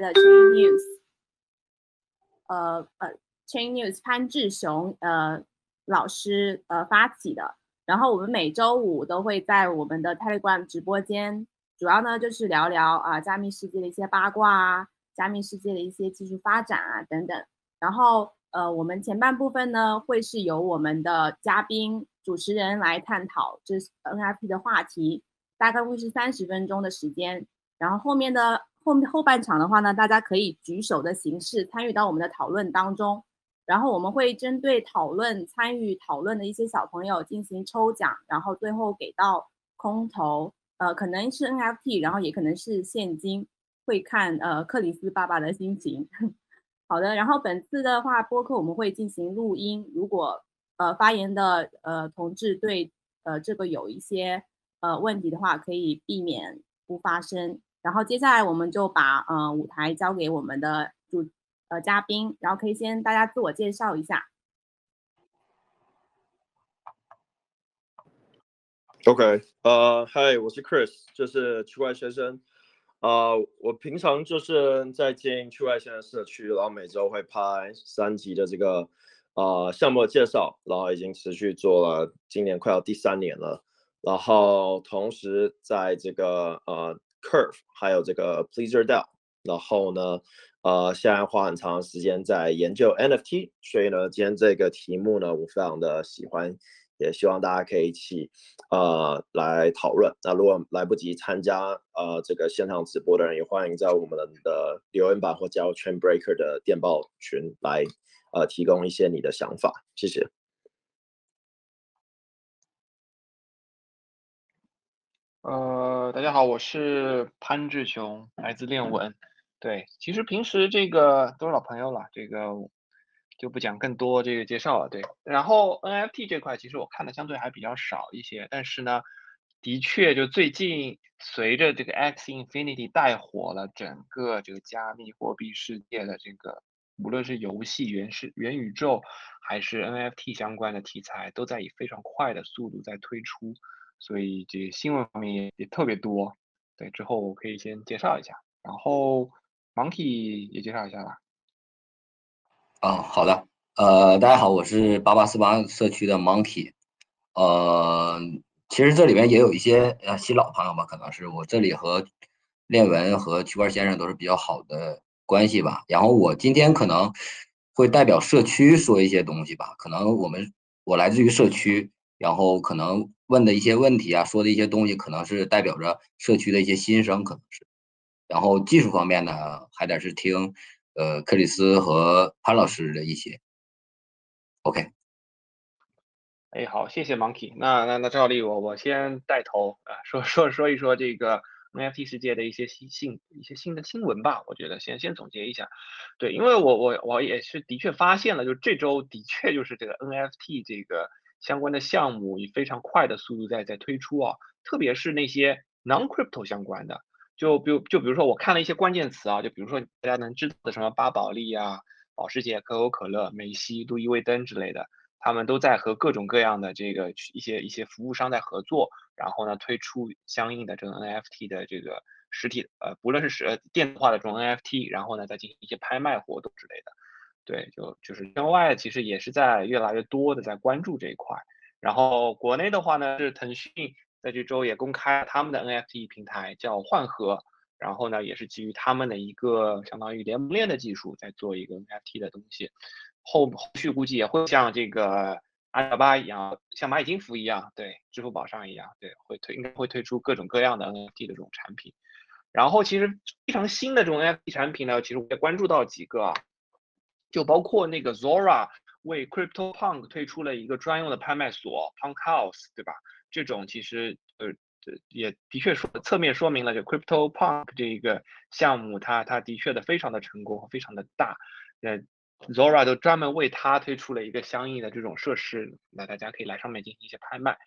的 Chain News，呃呃，Chain News 潘志雄呃老师呃发起的。然后我们每周五都会在我们的 Telegram 直播间，主要呢就是聊聊啊加密世界的一些八卦啊，加密世界的一些技术发展啊等等。然后呃，我们前半部分呢会是由我们的嘉宾主持人来探讨这 NFT 的话题，大概会是三十分钟的时间。然后后面的后后半场的话呢，大家可以举手的形式参与到我们的讨论当中。然后我们会针对讨论参与讨论的一些小朋友进行抽奖，然后最后给到空投，呃，可能是 NFT，然后也可能是现金，会看呃克里斯爸爸的心情。好的，然后本次的话播客我们会进行录音，如果呃发言的呃同志对呃这个有一些呃问题的话，可以避免不发声。然后接下来我们就把呃舞台交给我们的主呃嘉宾，然后可以先大家自我介绍一下。OK，呃，嗨，我是 Chris，就是区块先生。啊、我平常就是在经营区块链社区，然后每周会拍三集的这个呃项目的介绍，然后已经持续做了今年快要第三年了。然后同时在这个呃。Curve 还有这个 Pleaser DAO，然后呢，呃，现在花很长时间在研究 NFT，所以呢，今天这个题目呢，我非常的喜欢，也希望大家可以一起呃来讨论。那如果来不及参加呃这个现场直播的人，也欢迎在我们的留言板或加入 Chain Breaker 的电报群来呃提供一些你的想法，谢谢。呃，大家好，我是潘志雄，来自链闻。对，其实平时这个都是老朋友了，这个就不讲更多这个介绍了。对，然后 NFT 这块其实我看的相对还比较少一些，但是呢，的确就最近随着这个 Axie Infinity 带火了整个这个加密货币世界的这个，无论是游戏、原是元宇宙，还是 NFT 相关的题材，都在以非常快的速度在推出。所以这个新闻方面也也特别多，对，之后我可以先介绍一下，然后 Monkey 也介绍一下吧。啊、好的，呃，大家好，我是八八四八社区的 Monkey，呃，其实这里面也有一些呃新老朋友吧，可能是我这里和链文和区块先生都是比较好的关系吧，然后我今天可能会代表社区说一些东西吧，可能我们我来自于社区。然后可能问的一些问题啊，说的一些东西，可能是代表着社区的一些心声，可能是。然后技术方面呢，还得是听，呃，克里斯和潘老师的一些。OK。哎，好，谢谢 Monkey。那那那照例我我先带头啊，说说说一说这个 NFT 世界的一些新新一些新的新闻吧。我觉得先先总结一下。对，因为我我我也是的确发现了，就这周的确就是这个 NFT 这个。相关的项目以非常快的速度在在推出啊，特别是那些 non-crypto 相关的，就比如就比如说我看了一些关键词啊，就比如说大家能知道的什么巴宝莉啊、保时捷、可口可乐、梅西、路易威登之类的，他们都在和各种各样的这个一些一些服务商在合作，然后呢推出相应的这种 NFT 的这个实体呃，不论是实电子化的这种 NFT，然后呢再进行一些拍卖活动之类的。对，就就是圈外其实也是在越来越多的在关注这一块，然后国内的话呢，是腾讯在这周也公开他们的 NFT 平台叫幻合，然后呢也是基于他们的一个相当于联盟链的技术在做一个 NFT 的东西，后后续估计也会像这个阿里巴巴一样，像蚂蚁金服一样，对，支付宝上一样，对，会推应该会推出各种各样的 NFT 的这种产品，然后其实非常新的这种 NFT 产品呢，其实我也关注到几个啊。就包括那个 Zora 为 CryptoPunk 推出了一个专用的拍卖所 Punk House，对吧？这种其实呃，也的确说侧面说明了，就 CryptoPunk 这一个项目它，它的确的非常的成功，非常的大。呃，Zora 都专门为它推出了一个相应的这种设施，那大家可以来上面进行一些拍卖。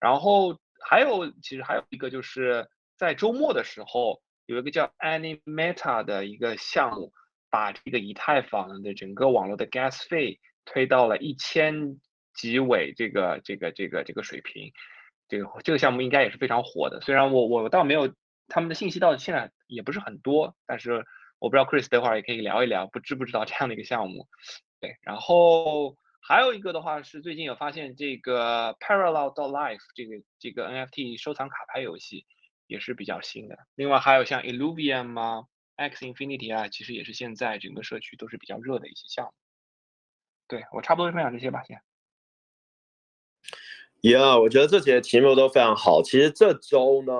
然后还有，其实还有一个就是在周末的时候，有一个叫 Animeta 的一个项目。把这个以太坊的整个网络的 gas 费推到了一千几尾这个这个这个这个水平，这个这个项目应该也是非常火的。虽然我我倒没有他们的信息到现在也不是很多，但是我不知道 Chris 待会儿也可以聊一聊，不知不知道这样的一个项目。对，然后还有一个的话是最近有发现这个 Parallel dot Life 这个这个 NFT 收藏卡牌游戏也是比较新的。另外还有像 Illuvium 啊、X Infinity 啊，其实也是现在整个社区都是比较热的一些项目。对，我差不多分享这些吧，先。Yeah，我觉得这几个题目都非常好。其实这周呢，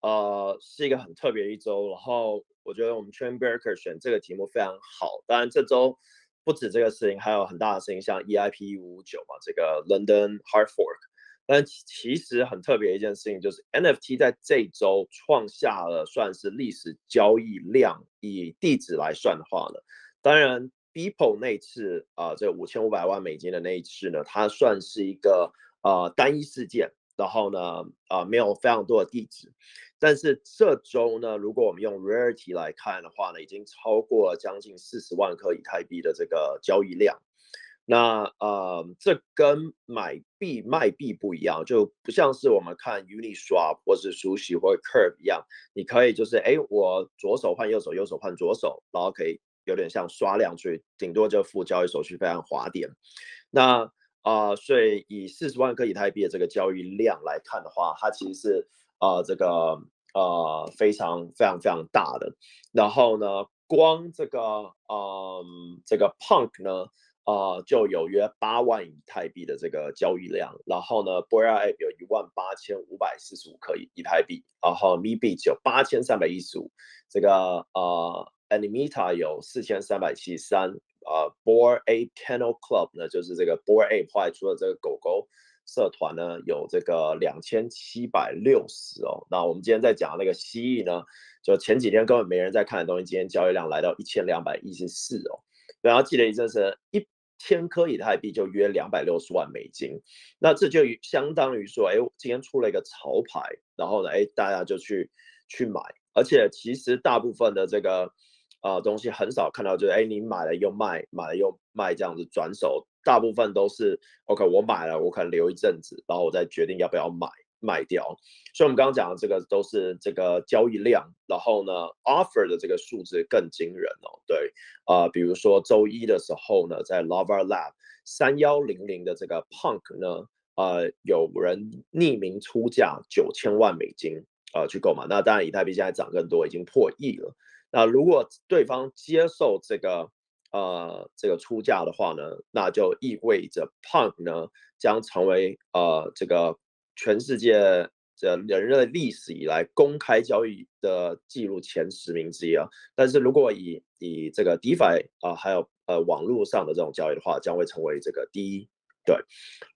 呃，是一个很特别的一周。然后我觉得我们 Train Breaker 选这个题目非常好。当然这周不止这个事情，还有很大的事情，像 EIP 五五九嘛，这个 London Hard Fork。但其实很特别一件事情就是 NFT 在这周创下了算是历史交易量，以地址来算的话呢，当然 Beeple 那次啊，这五千五百万美金的那一次呢，它算是一个。呃，单一事件，然后呢，呃，没有非常多的地址，但是这周呢，如果我们用 Rarity 来看的话呢，已经超过了将近四十万颗以太币的这个交易量。那呃，这跟买币卖币不一样，就不像是我们看 Uniswap 或是 Sushi 或者 Curve 一样，你可以就是哎，我左手换右手，右手换左手，然后可以有点像刷量，所以顶多就付交易手续费和滑点。那啊、所以以四十万颗以太币的这个交易量来看的话，它其实是啊、呃、这个呃非常非常非常大的。然后呢，光这个嗯、呃、这个 Punk 呢、呃、就有约八万以太币的这个交易量。然后呢，Bored Ape 有一万八千五百四十五颗以太币。然后 m e b i t 有八千三百一十五，这个呃，Animita 有四千三百七十三。呃 Bored Ape Kennel Club 呢，就是这个 Bored Ape 后来出的这个狗狗社团呢，有这个两千七百六十哦。那我们今天在讲那个蜥蜴呢，就前几天根本没人在看的东西，今天交易量来到一千两百一十四哦。然后记得一阵是一千颗以太币就约两百六十万美金，那这就相当于说，哎，今天出了一个潮牌，然后呢，哎，大家就去去买，而且其实大部分的这个。呃，东西很少看到，就是哎，你买了又卖，买了又卖这样子转手，大部分都是 OK，我买了，我可能留一阵子，然后我再决定要不要买卖掉。所以，我们刚刚讲的这个都是这个交易量，然后呢，offer 的这个数字更惊人哦。对，啊、比如说周一的时候呢，在 Lava Lab 三幺零零的这个 Punk 呢，呃，有人匿名出价九千万美金啊、去购买，那当然以太币现在涨更多，已经破亿了。那如果对方接受这个呃这个出价的话呢，那就意味着 Punk 呢将成为呃这个全世界的人类历史以来公开交易的记录前十名之一啊。但是如果以以这个 DeFi 啊、还有呃网络上的这种交易的话，将会成为这个第一。对，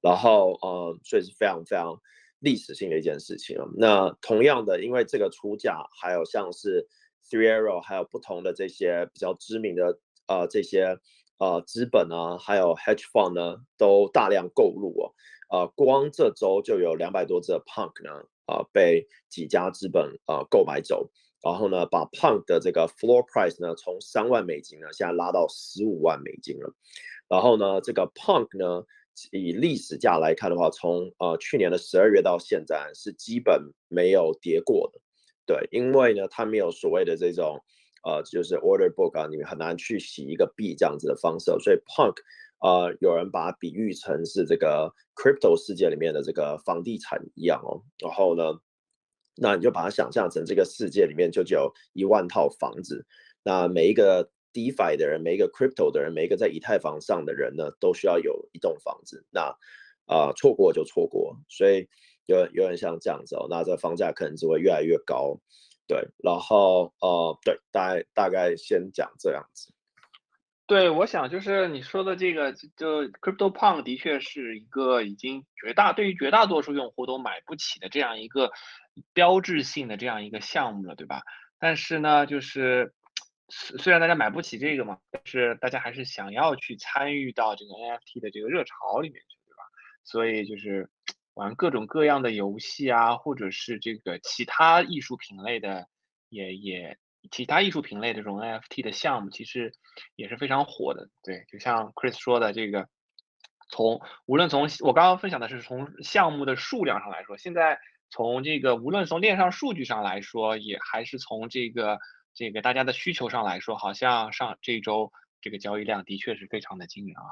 然后呃所以是非常非常历史性的一件事情啊。那同样的，因为这个出价还有像是。Three Arrow 还有不同的这些比较知名的呃这些呃资本啊，还有 Hedge Fund 呢，都大量购入哦。呃，光这周就有两百多只的 Punk 呢，呃，被几家资本呃购买走，然后呢，把 Punk 的这个 Floor Price 呢，从三万美金呢，现在拉到十五万美金了。然后呢，这个 Punk 呢，以历史价来看的话，从呃去年的十二月到现在是基本没有跌过的。对，因为呢，它没有所谓的这种，呃，就是 order book 啊，你很难去洗一个币这样子的方式，所以 Punk，呃，有人把它比喻成是这个 crypto 世界里面的这个房地产一样哦。然后呢，那你就把它想象成这个世界里面就只有一万套房子，那每一个 DeFi 的人，每一个 crypto 的人，每一个在以太坊上的人呢，都需要有一栋房子。那啊，错过就错过，所以。有有点像这样子哦，那这房价可能只会越来越高，对，然后呃，对，大概大概先讲这样子。对，我想就是你说的这个，就 CryptoPunk 的确是一个已经绝大对于绝大多数用户都买不起的这样一个标志性的这样一个项目了，对吧？但是呢，就是虽然大家买不起这个嘛，但是大家还是想要去参与到这个 NFT 的这个热潮里面去，对吧？所以就是。玩各种各样的游戏啊，或者是这个其他艺术品类的，也也其他艺术品类这种 NFT 的项目，其实也是非常火的。对，就像 Chris 说的，这个从无论从我刚刚分享的是从项目的数量上来说，现在从这个无论从链上数据上来说，也还是从这个这个大家的需求上来说，好像上这周这个交易量的确是非常的惊人啊。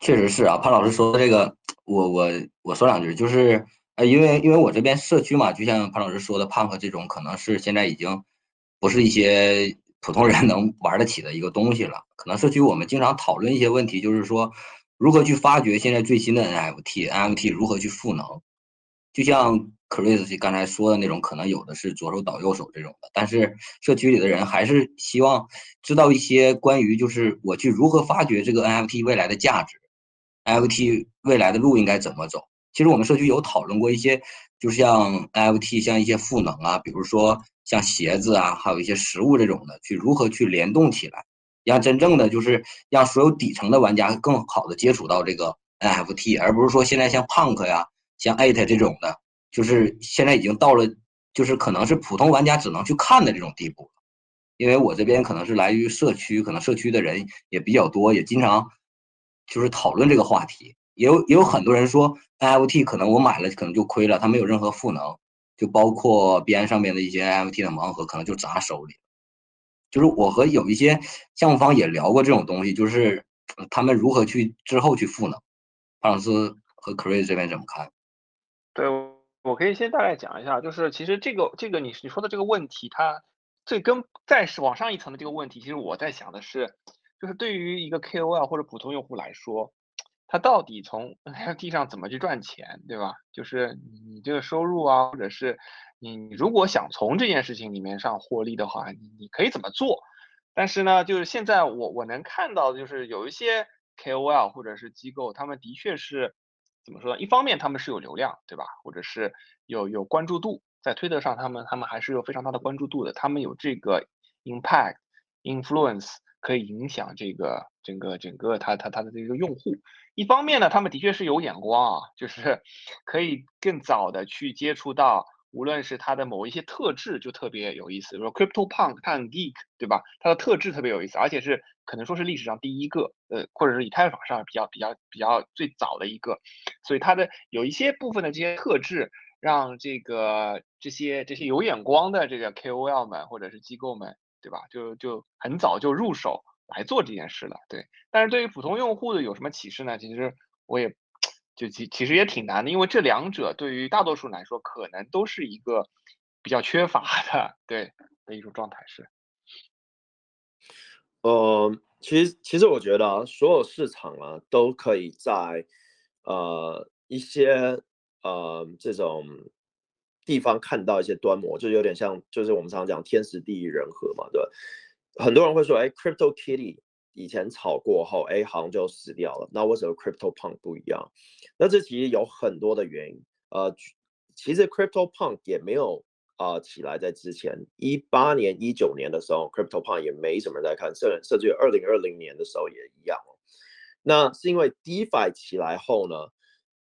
确实是啊，潘老师说的这个，我我我说两句，就是呃，因为因为我这边社区嘛，就像潘老师说的，Punk 这种可能是现在已经不是一些普通人能玩得起的一个东西了。可能社区我们经常讨论一些问题，就是说如何去发掘现在最新的 NFT，NFT 如何去赋能，就像 Chris 刚才说的那种，可能有的是左手倒右手这种的，但是社区里的人还是希望知道一些关于就是我去如何发掘这个 NFT 未来的价值。NFT 未来的路应该怎么走？其实我们社区有讨论过一些，就是像 NFT 像一些赋能啊，比如说像鞋子啊，还有一些实物这种的，去如何去联动起来，让真正的就是让所有底层的玩家更好的接触到这个 NFT，而不是说现在像 Punk 呀、像 Eight 这种的，就是现在已经到了，就是可能是普通玩家只能去看的这种地步。因为我这边可能是来于社区，可能社区的人也比较多，也经常。就是讨论这个话题，也有也有很多人说 NFT 可能我买了可能就亏了，它没有任何赋能，就包括边上面的一些 NFT 的盲盒可能就砸手里。就是我和有一些项目方也聊过这种东西，就是他们如何去之后去赋能。帕朗斯和 Chris 这边怎么看？对，我可以先大概讲一下，就是其实这个这个你你说的这个问题，它最根再是往上一层的这个问题，其实我在想的是。就是对于一个 KOL 或者普通用户来说，他到底从 NFT 上怎么去赚钱，对吧？就是你这个收入啊，或者是你如果想从这件事情里面上获利的话，你你可以怎么做？但是呢，就是现在我我能看到的就是有一些 KOL 或者是机构，他们的确是怎么说呢？一方面他们是有流量，对吧？或者是有有关注度，在推特上他们他们还是有非常大的关注度的，他们有这个 impact influence。可以影响这个整个整个他他他的这个用户。一方面呢，他们的确是有眼光啊，就是 可以更早的去接触到，无论是他的某一些特质就特别有意思，比如说 Crypto Punk，他很 geek，对吧？他的特质特别有意思，而且是可能说是历史上第一个，呃，或者是以太坊上比较比较比较最早的一个，所以他的有一些部分的这些特质，让这个这些这些有眼光的这个 KOL 们或者是机构们。对吧？就就很早就入手来做这件事了，对。但是对于普通用户的有什么启示呢？其实我也就其其实也挺难的，因为这两者对于大多数来说，可能都是一个比较缺乏的，对的一种状态是。呃，其实其实我觉得啊，所有市场啊都可以在呃一些呃这种。地方看到一些端倪，就有点像，就是我们常常讲天时地利人和嘛，对吧？很多人会说，哎，Crypto Kitty 以前炒过后，哎，好像就死掉了。那为什么 Crypto Punk 不一样？那这其实有很多的原因。呃，其实 Crypto Punk 也没有啊、起来在之前，一八年、一九年的时候，Crypto Punk 也没什么人在看，甚甚至于二零二零年的时候也一样。那是因为 DeFi 起来后呢，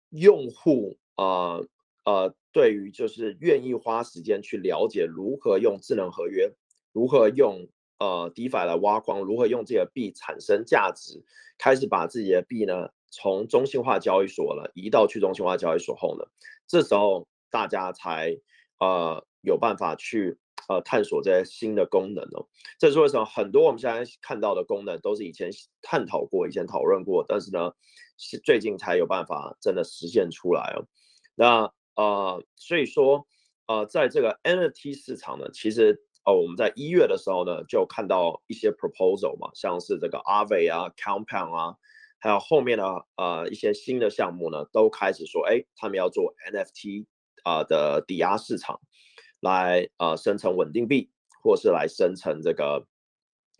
用户啊。呃呃，对于就是愿意花时间去了解如何用智能合约，如何用呃 DeFi 来挖矿，如何用这个币产生价值，开始把自己的币呢从中心化交易所了移到去中心化交易所后呢，这时候大家才呃有办法去呃探索这些新的功能哦。这是为什么很多我们现在看到的功能都是以前探讨过、以前讨论过，但是呢最近才有办法真的实现出来哦。那呃，所以说，呃，在这个 NFT 市场呢，其实呃，我们在一月的时候呢，就看到一些 proposal 嘛，像是这个 Aave 啊、Compound 啊，还有后面的呃一些新的项目呢，都开始说，哎，他们要做 NFT 啊、的抵押市场，来呃生成稳定币，或是来生成这个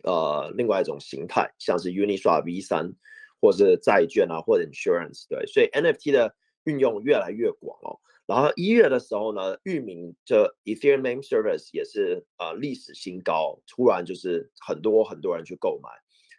呃另外一种形态，像是 Uniswap V3，或是债券啊，或者 Insurance，对，所以 NFT 的运用越来越广哦。然后一月的时候呢，域名这 Ethereum Name Service 也是呃历史新高，突然就是很多很多人去购买。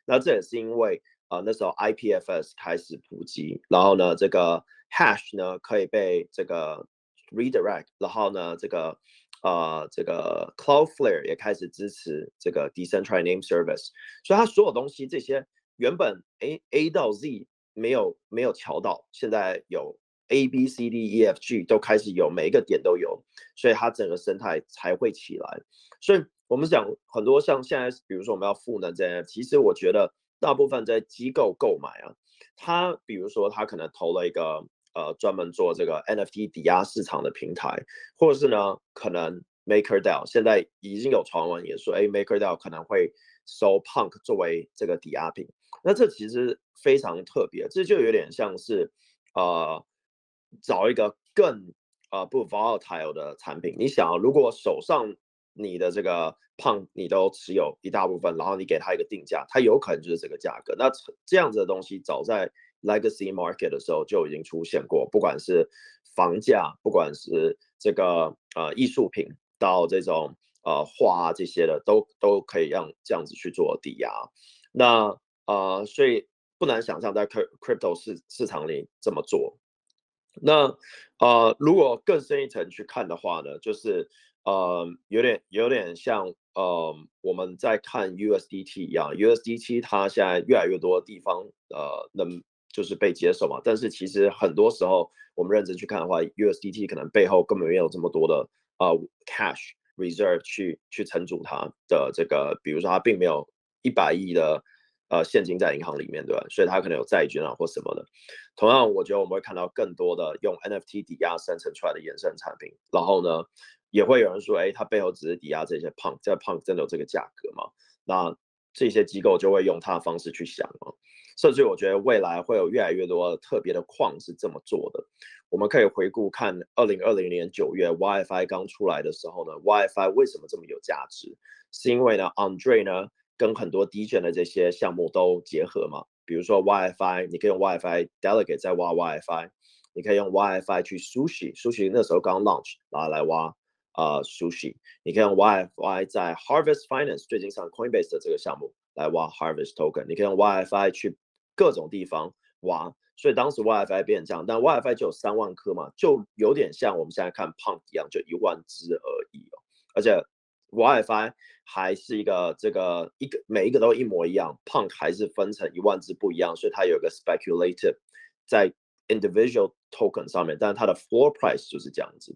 那这也是因为呃那时候 IPFS 开始普及，然后呢这个 Hash 呢可以被这个 redirect，然后呢这个呃这个 Cloudflare 也开始支持这个 Decentralized Name Service，所以它所有东西这些原本 A A 到 Z 没有没有调到，现在有。A B C D E F G 都开始有，每一个点都有，所以它整个生态才会起来。所以我们讲很多像现在，比如说我们要赋能这样，其实我觉得大部分在机构购买啊，他比如说他可能投了一个呃专门做这个 NFT 抵押市场的平台，或者是呢可能 MakerDAO 现在已经有传闻也说，哎 MakerDAO 可能会收 Punk 作为这个抵押品，那这其实非常特别，这就有点像是呃。找一个更呃不 volatile 的产品，你想，如果手上你的这个 Punk 你都持有一大部分，然后你给他一个定价，它有可能就是这个价格。那这样子的东西，早在 Legacy Market 的时候就已经出现过，不管是房价，不管是这个呃艺术品，到这种呃画啊这些的，都都可以让这样子去做抵押。那呃，所以不难想象在 Crypto 市市场里这么做。那呃，如果更深一层去看的话呢，就是呃，有点有点像呃，我们在看 USDT 一样，USDT 它现在越来越多地方呃能就是被接受嘛，但是其实很多时候我们认真去看的话，USDT 可能背后根本没有这么多的呃 cash reserve 去去撑住它的这个，比如说它并没有一百亿的。呃，现金在银行里面，对吧？所以它可能有债券啊或什么的。同样，我觉得我们会看到更多的用 NFT 抵押生成出来的衍生产品。然后呢，也会有人说，哎，它背后只是抵押这些 Punk，这 Punk 真的有这个价格吗？那这些机构就会用它的方式去想嘛。甚至我觉得未来会有越来越多特别的矿是这么做的。我们可以回顾看二零二零年九月 YFI 刚出来的时候呢，YFI 为什么这么有价值？是因为呢，Andre 呢？跟很多 DJ 的这些项目都结合嘛，比如说 WiFi，你可以用 WiFi Delegate 再挖 WiFi，你可以用 WiFi 去 Sushi，Sushi 那时候刚 launch，然后来挖啊、呃、Sushi，你可以用 WiFi 在 Harvest Finance 最近上 Coinbase 的这个项目来挖 Harvest Token，你可以用 WiFi 去各种地方挖，所以当时 WiFi 变这样，但 WiFi 就有三万颗嘛，就有点像我们现在看 Punk 一样，就一万只而已哦，而且。YFI 还是一个这个一个每一个都一模一样，Punk 还是分成一万只不一样，所以它有个 speculative 在 individual token 上面，但是它的 floor price 就是这样子。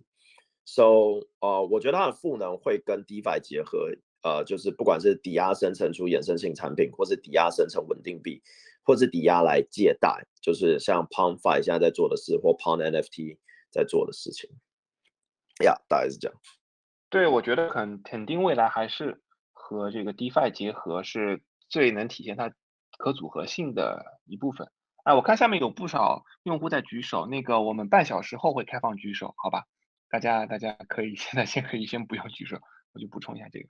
So 呃，我觉得它的赋能会跟 DeFi 结合，呃，就是不管是抵押生成出衍生性产品，或是抵押生成稳定币，或是抵押来借贷，就是像 Pondfi 现在在做的事，或 Pond NFT 在做的事情。呀、大概是这样。对，我觉得肯肯定未来还是和这个 DeFi 结合是最能体现它可组合性的一部分。哎，我看下面有不少用户在举手，那个我们半小时后会开放举手，好吧？大家大家可以 现在先可以先不用举手，我就补充一下这个。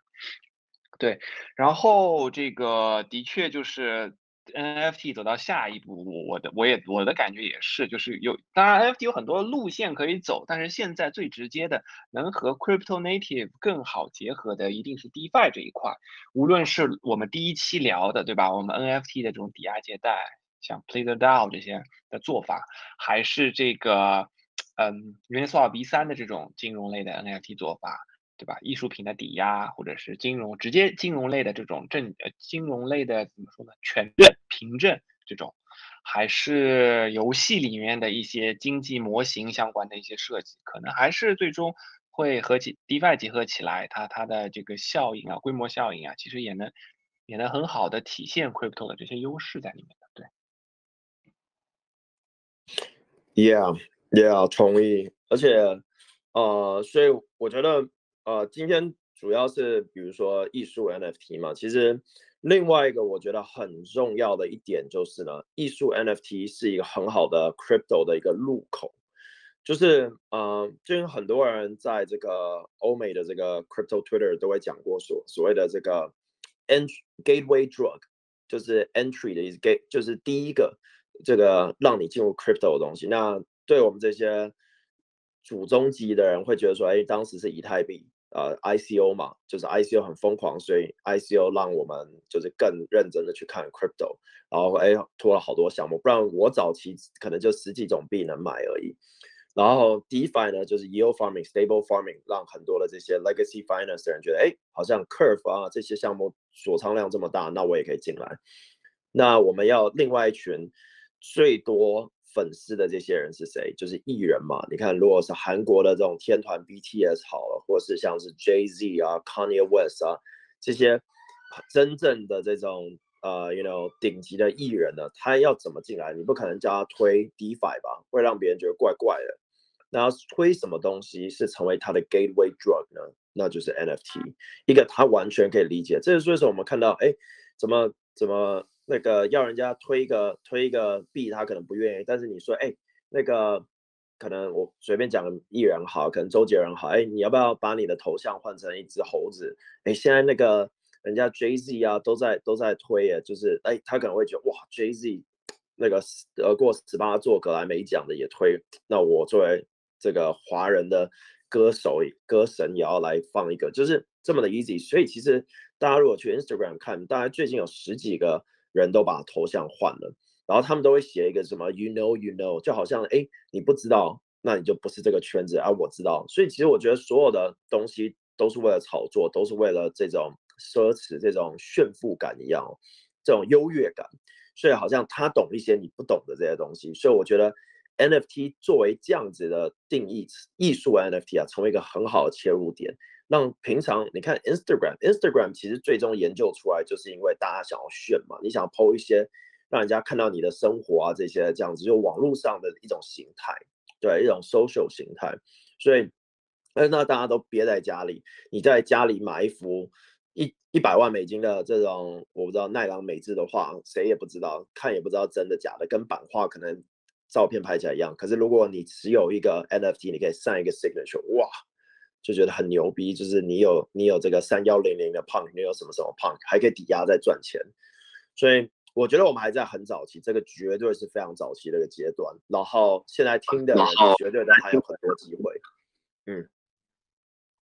对，然后这个的确就是。NFT 走到下一步，我我的我也我的感觉也是，就是有当然 NFT 有很多路线可以走，但是现在最直接的能和 Crypto Native 更好结合的一定是 DeFi 这一块。无论是我们第一期聊的，对吧？我们 NFT 的这种抵押借贷，像 Play the DAO 这些的做法，还是这个嗯 Uniswap V3 的这种金融类的 NFT 做法。对吧？艺术品的抵押，或者是金融直接金融类的这种证呃金融类的怎么说呢？权证、凭证这种，还是游戏里面的一些经济模型相关的一些设计，可能还是最终会和其 DeFi 结合起来，它它的这个效应啊，规模效应啊，其实也能也能很好的体现 Crypto 的这些优势在里面的。对。Yeah, yeah，同意。而且呃，所以我觉得。呃，今天主要是比如说艺术 NFT 嘛，其实另外一个我觉得很重要的一点就是呢，艺术 NFT 是一个很好的 crypto 的一个入口，就是呃，就有很多人在这个欧美的这个 crypto Twitter 都会讲过所所谓的这个 entry gateway drug，就是 entry 的意思，gate 就是第一个这个让你进入 crypto 的东西。那对我们这些祖宗级的人会觉得说，哎，当时是以太币。呃，ICO 嘛，就是 ICO 很疯狂，所以 ICO 让我们就是更认真的去看 crypto，然后哎，拖了好多项目，不然我早期可能就十几种币能买而已。然后 DeFi 呢，就是 Yield Farming、Stable Farming，让很多的这些 Legacy Finance 的人觉得，哎，好像 Curve 啊这些项目锁仓量这么大，那我也可以进来。那我们要另外一群最多粉丝的这些人是谁？就是艺人嘛。你看，如果是韩国的这种天团 BTS 好了，或是像是 Jay Z 啊、Kanye West 啊这些真正的这种呃，you know 顶级的艺人呢，他要怎么进来？你不可能叫他推 DeFi 吧，会让别人觉得怪怪的。那推什么东西是成为他的 gateway drug 呢？那就是 NFT，一个他完全可以理解。这是为什么我们看到，哎，怎么怎么那个要人家推一个推一个币，他可能不愿意。但是你说，哎，那个可能我随便讲个艺人好，可能周杰伦好，哎，你要不要把你的头像换成一只猴子？哎，现在那个人家 Jay Z 啊，都在都在推耶，就是哎，他可能会觉得哇，Jay Z 那个得过十八座格莱美奖的也推，那我作为这个华人的歌手、歌神也要来放一个，就是这么的 easy。所以其实大家如果去 Instagram 看，大概最近有十几个人都把头像换了，然后他们都会写一个什么 “you know you know”，就好像哎，你不知道，那你就不是这个圈子啊。我知道，所以其实我觉得所有的东西都是为了炒作，都是为了这种奢侈、这种炫富感一样，这种优越感。所以好像他懂一些你不懂的这些东西，所以我觉得。NFT 作为这样子的定义，艺术 NFT 啊，成为一个很好的切入点，让平常你看 Instagram，Instagram 其实最终研究出来，就是因为大家想要炫嘛，你想要 po 一些让人家看到你的生活啊，这些这样子，就网络上的一种形态，对，一种 social 形态。所以，那大家都憋在家里，你在家里买一幅一一百万美金的这种我不知道奈良美智的画，谁也不知道，看也不知道真的假的，跟版画可能。照片拍起来一样，可是如果你持有一个 NFT，你可以上一个 signature，哇，就觉得很牛逼。就是你有你有这个三幺零零的 punk，你有什么什么 punk，还可以抵押再赚钱。所以我觉得我们还在很早期，这个绝对是非常早期的一个阶段。然后现在听的人绝对的还有很多机会。嗯，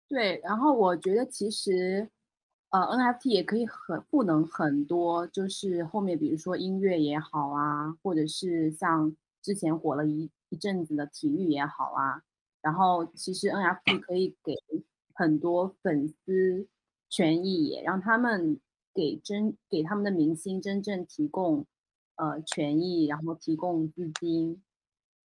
对。然后我觉得其实呃 NFT 也可以很赋能很多，就是后面比如说音乐也好啊，或者是像。之前火了一一阵子的体育也好啊，然后其实 NFT 可以给很多粉丝权益，也让他们给真给他们的明星真正提供呃权益，然后提供资金，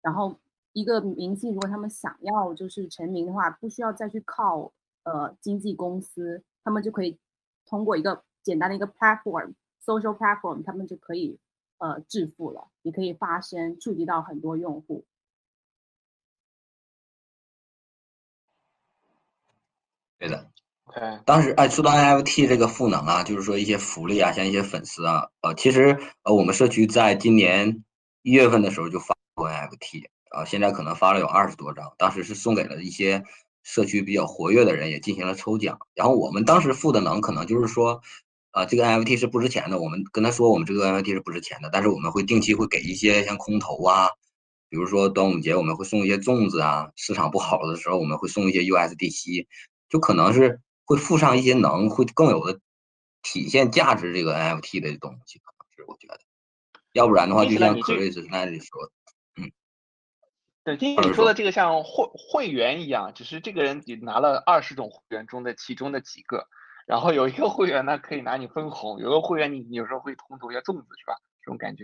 然后一个明星如果他们想要就是成名的话，不需要再去靠呃经纪公司，他们就可以通过一个简单的一个 platform，social platform，他们就可以。呃，致富了，你可以发声，触及到很多用户。对的，OK。当时哎，说到 NFT 这个赋能啊，就是说一些福利啊，像一些粉丝啊，呃，其实呃，我们社区在今年一月份的时候就发过 NFT 啊，呃，现在可能发了有二十多张，当时是送给了一些社区比较活跃的人，也进行了抽奖。然后我们当时赋的能，可能就是说。啊，这个 NFT 是不值钱的。我们跟他说，我们这个 NFT 是不值钱的，但是我们会定期会给一些像空投啊，比如说端午节我们会送一些粽子啊，市场不好的时候我们会送一些 USDC，就可能是会附上一些能，会更有的体现价值这个 NFT 的东西，可能是我觉得，要不然的话就像 Chris 那里说，嗯，对，听你说的这个像会会员一样，只是这个人你拿了二十种会员中的其中的几个。然后有一个会员呢，可以拿你分红；有个会员，你有时候会空投一下粽子，是吧？这种感觉。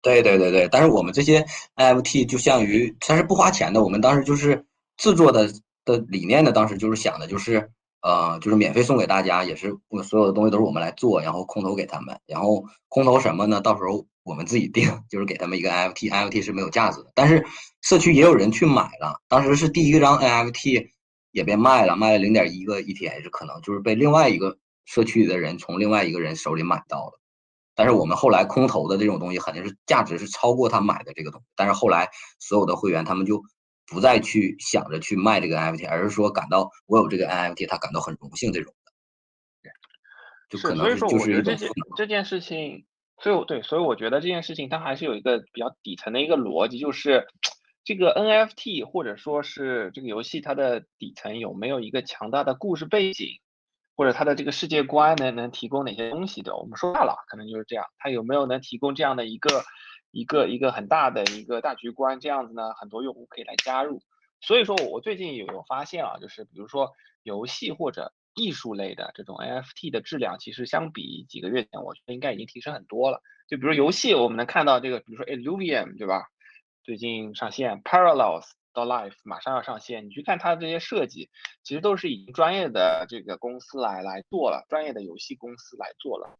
对对对对，但是我们这些 NFT 就像于它是不花钱的。我们当时就是制作的的理念呢，当时就是想的就是呃，就是免费送给大家，也是我所有的东西都是我们来做，然后空投给他们。然后空投什么呢？到时候我们自己定，就是给他们一个 NFT，NFT 是没有价值的。但是社区也有人去买了，当时是第一张 NFT。也被卖了，卖了零点一个 ETH，可能就是被另外一个社区里的人从另外一个人手里买到了。但是我们后来空投的这种东西，肯定是价值是超过他买的这个东西。但是后来所有的会员他们就不再去想着去卖这个 NFT，而是说感到我有这个 NFT，他感到很荣幸这种的。就可能是就是一。这件事情，所以对，所以我觉得这件事情它还是有一个比较底层的一个逻辑，就是。这个 NFT 或者说是这个游戏，它的底层有没有一个强大的故事背景，或者它的这个世界观能能提供哪些东西的？我们说大了，可能就是这样。它有没有能提供这样的一个一个一个很大的一个大局观？这样子呢，很多用户可以来加入。所以说我最近有有发现啊，就是比如说游戏或者艺术类的这种 NFT 的质量，其实相比几个月前，我觉得应该已经提升很多了。就比如游戏，我们能看到这个，比如说 Illuvium，对吧？最近上线，Parallels 到 Life 马上要上线，你去看它这些设计，其实都是已经专业的这个公司来来做了，专业的游戏公司来做了。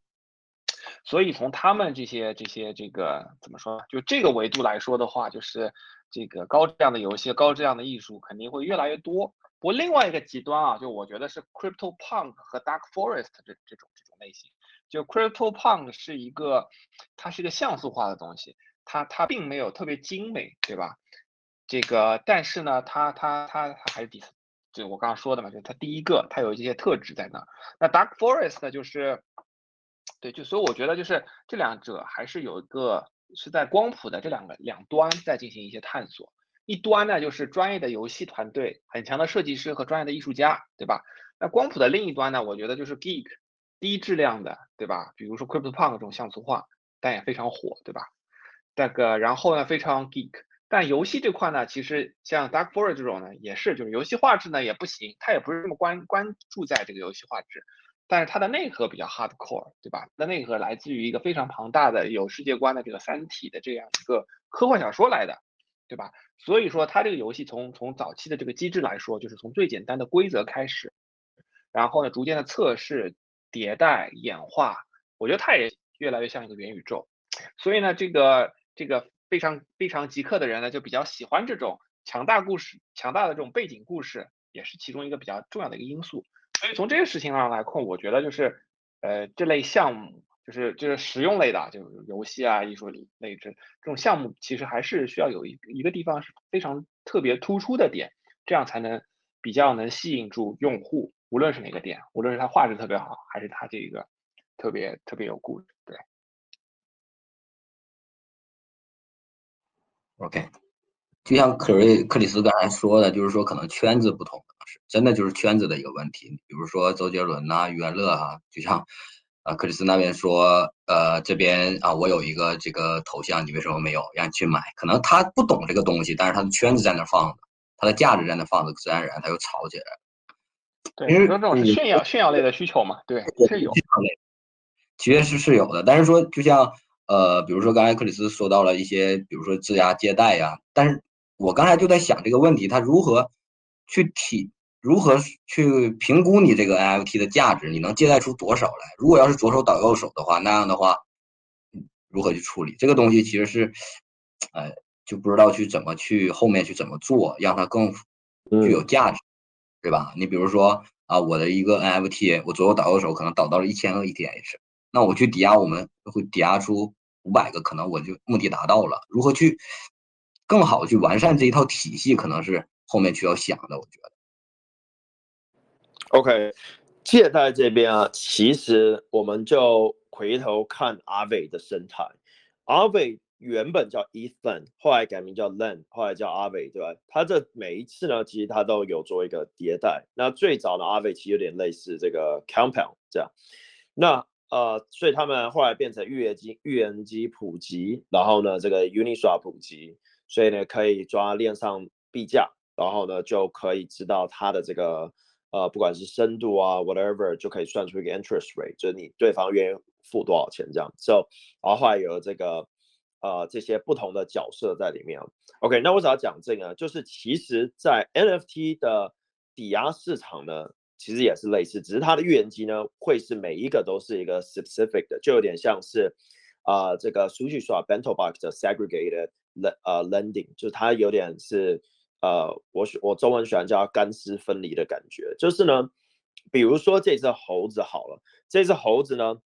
所以从他们这些这些这个怎么说，就这个维度来说的话，就是这个高质量的游戏、高质量的艺术肯定会越来越多。不过另外一个极端啊，就我觉得是 Crypto Punk 和 Dark Forest 这这种这种类型。就 Crypto Punk 是一个，它是一个像素化的东西，它它并没有特别精美，对吧？这个但是呢，它它它它还是第，就我刚刚说的嘛，就它第一个，它有一些特质在那。那 Dark Forest，就是。对，就所以我觉得就是这两者还是有一个是在光谱的这两个两端在进行一些探索。一端呢就是专业的游戏团队，很强的设计师和专业的艺术家，对吧？那光谱的另一端呢，我觉得就是 geek 低质量的，对吧？比如说 CryptoPunk 这种像素化，但也非常火，对吧？这个然后呢非常 geek，但游戏这块呢，其实像 Dark Forest 这种呢也是，就是游戏画质呢也不行，它也不是这么关关注在这个游戏画质。但是它的内核比较 hardcore，对吧？那内核来自于一个非常庞大的有世界观的这个《三体》的这样一个科幻小说来的，对吧？所以说它这个游戏从从早期的这个机制来说，就是从最简单的规则开始，然后呢逐渐的测试、迭代、演化，我觉得它也越来越像一个元宇宙。所以呢，这个这个非常非常极客的人呢，就比较喜欢这种强大故事、强大的这种背景故事，也是其中一个比较重要的一个因素。所以从这个事情上来看，我觉得就是，呃，这类项目就是就是实用类的，就是游戏啊、艺术类这这种项目，其实还是需要有一一个地方是非常特别突出的点，这样才能比较能吸引住用户，无论是哪个点，无论是它画质特别好，还是它这个特别特别有故事，对。OK。就像克瑞克里斯刚才说的，就是说可能圈子不同，是真的就是圈子的一个问题。比如说周杰伦呐、余文乐啊，就像啊克里斯那边说，呃这边啊我有一个这个头像，你为什么没有？让你去买，可能他不懂这个东西，但是他的圈子在那放着，他的价值在那放着，自然而然他就炒起来了。对，因为这种是炫耀炫耀类的需求嘛，对，是有，其实是是有的，但是说就像呃比如说刚才克里斯说到了一些，比如说质押借贷呀，但是。我刚才就在想这个问题，他如何去体，如何去评估你这个 NFT 的价值？你能借贷出多少来？如果要是左手倒右手的话，那样的话，如何去处理这个东西？其实是，呃，就不知道去怎么去后面去怎么做，让它更具有价值，对吧？你比如说啊，我的一个 NFT，我左手倒右手可能倒到了一千个 ETH，那我去抵押，我们会抵押出五百个，可能我就目的达到了。如何去？更好的去完善这一套体系，可能是后面需要想的。我觉得。OK，借贷这边啊，其实我们就回头看阿伟的生态。阿伟原本叫 Ethan，后来改名叫 Len，后来叫阿伟对吧？他这每一次呢，其实他都有做一个迭代。那最早的阿伟其实有点类似这个 Compound 这样。那呃，所以他们后来变成预言机，预言机普及，然后呢，这个 Uniswap 普及。所以呢，可以抓链上币价，然后呢，就可以知道它的这个呃，不管是深度啊，whatever，就可以算出一个 interest rate，就是你对方愿意付多少钱这样。So，然后后来有这个呃这些不同的角色在里面。OK，那我只要讲这个，就是其实在 NFT 的抵押市场呢，其实也是类似，只是它的预言机呢，会是每一个都是一个 specific 的，就有点像是啊、这个出去耍 Bento Box 的 segregated。呃，lending 就是它有点是呃，我我中文喜欢叫干湿分离的感觉，就是呢，比如说这只猴子好了，这只猴子呢，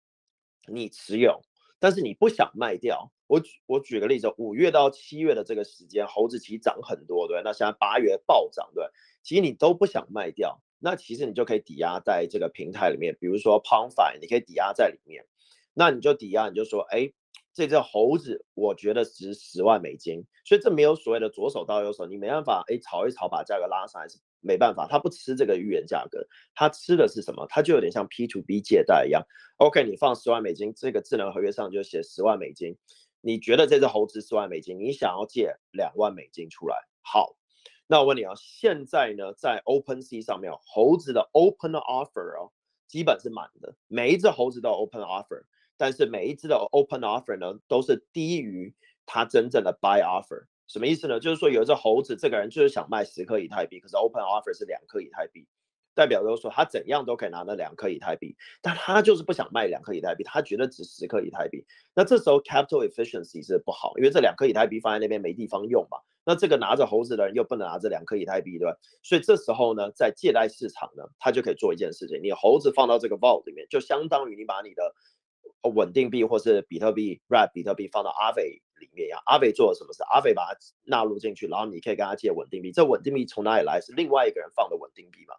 你持有，但是你不想卖掉。我举我举个例子，五月到七月的这个时间，猴子其实涨很多，对，那现在八月暴涨，对，其实你都不想卖掉，那其实你就可以抵押在这个平台里面，比如说 PondFi，你可以抵押在里面，那你就抵押，你就说，哎。这只猴子，我觉得值十万美金，所以这没有所谓的左手到右手，你没办法，哎，炒一炒把价格拉上来是没办法，他不吃这个预言价格，他吃的是什么？他就有点像 P to B 借贷一样。OK，你放十万美金，这个智能合约上就写十万美金，你觉得这只猴子十万美金，你想要借两万美金出来，好，那我问你啊，现在呢，在 OpenSea 上面，猴子的 Open Offer 哦，基本是满的，每一只猴子都有 Open Offer。但是每一次的 open offer 呢，都是低于它真正的 buy offer。什么意思呢？就是说有一只猴子，这个人就是想卖十颗以太币，可是 open offer 是两颗以太币，代表就是说他怎样都可以拿那两颗以太币，但他就是不想卖两颗以太币，他觉得值十颗以太币。那这时候 capital efficiency 是不好，因为这两颗以太币放在那边没地方用嘛。那这个拿着猴子的人又不能拿着两颗以太币，对吧？所以这时候呢，在借贷市场呢，他就可以做一件事情，你猴子放到这个 vault 里面，就相当于你把你的稳定币或是比特币 r a p 比特币放到 Aave 里面呀，Aave 做了什么事？Aave 把它纳入进去，然后你可以跟他借稳定币。这稳定币从哪里来？是另外一个人放的稳定币嘛？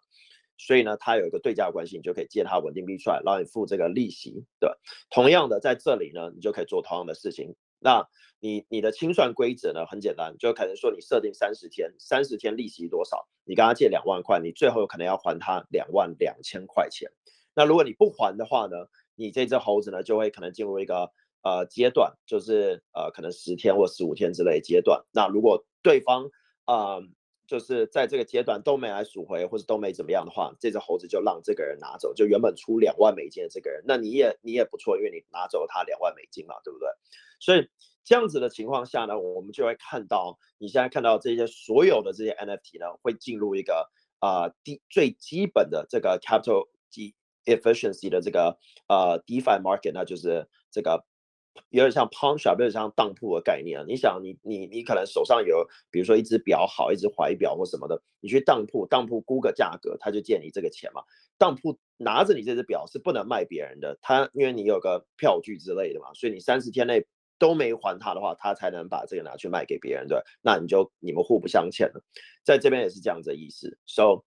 所以呢，它有一个对价关系，你就可以借他稳定币出来，然后你付这个利息。对，同样的，在这里呢，你就可以做同样的事情。那你你的清算规则呢，很简单，就可能说你设定三十天，三十天利息多少？你跟他借两万块，你最后可能要还他两万两千块钱。那如果你不还的话呢，你这只猴子呢，就会可能进入一个。呃，阶段就是呃，可能十天或十五天之类阶段。那如果对方呃，就是在这个阶段都没来赎回，或者都没怎么样的话，这只猴子就让这个人拿走，就原本出两万美金的这个人，那你也你也不错，因为你拿走了他两万美金嘛，对不对？所以这样子的情况下呢，我们就会看到你现在看到这些所有的这些 NFT 呢，会进入一个啊低最基本的这个 capital efficiency 的这个呃 DeFi market，那就是这个。有点像 pawn shop，有点像当铺的概念。你想你，你你你可能手上有，比如说一只表好，一只怀表或什么的，你去当铺，当铺估个价格，他就借你这个钱嘛。当铺拿着你这只表是不能卖别人的，他因为你有个票据之类的嘛，所以你三十天内都没还他的话，他才能把这个拿去卖给别人，对，那你就你们互不相欠了。在这边也是这样子的意思。So，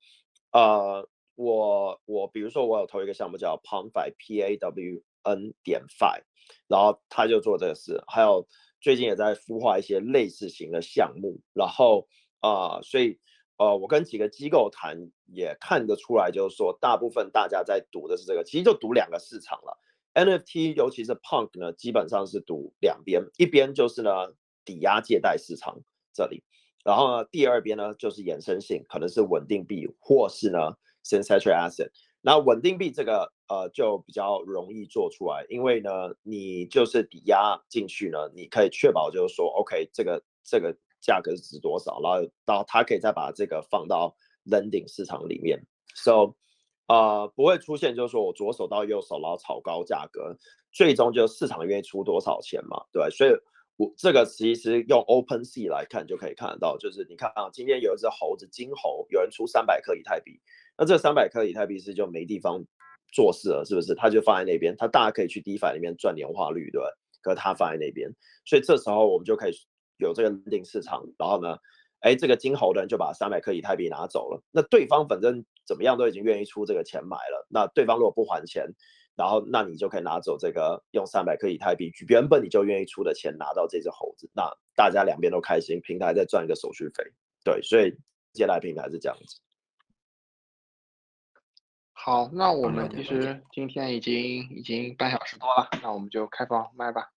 呃，我我比如说我有投一个项目叫 Pawnfi P A W N 点 Fi。然后他就做这个事，还有最近也在孵化一些类似型的项目，然后啊、所以呃，我跟几个机构谈也看得出来，就是说大部分大家在赌的是这个，其实就赌两个市场了。NFT 尤其是 Punk 呢，基本上是赌两边，一边就是呢抵押借贷市场这里，然后呢第二边呢就是衍生性，可能是稳定币或是呢 Synthetic Asset。那稳定币这个呃就比较容易做出来，因为呢你就是抵押进去呢，你可以确保就是说，OK 这个这个价格是值多少，然后到他可以再把这个放到 lending 市场里面，so 呃不会出现就是说我左手到右手然后炒高价格，最终就市场愿意出多少钱嘛，对，所以我这个其实用 OpenSea 来看就可以看得到，就是你看啊，今天有一只猴子金猴，有人出三百克以太币。那这三百颗以太币是就没地方做事了，是不是？他就放在那边，他大家可以去 DeFi 里面赚年化率，对吧？可是他放在那边，所以这时候我们就可以有这个认定市场。然后呢，哎，这个金猴的人就把三百颗以太币拿走了。那对方反正怎么样都已经愿意出这个钱买了。那对方如果不还钱，然后那你就可以拿走这个用三百颗以太币，原本你就愿意出的钱拿到这只猴子。那大家两边都开心，平台再赚一个手续费。对，所以借贷平台是这样子。好，那我们其实今天已经已经半小时多了，那我们就开放麦吧。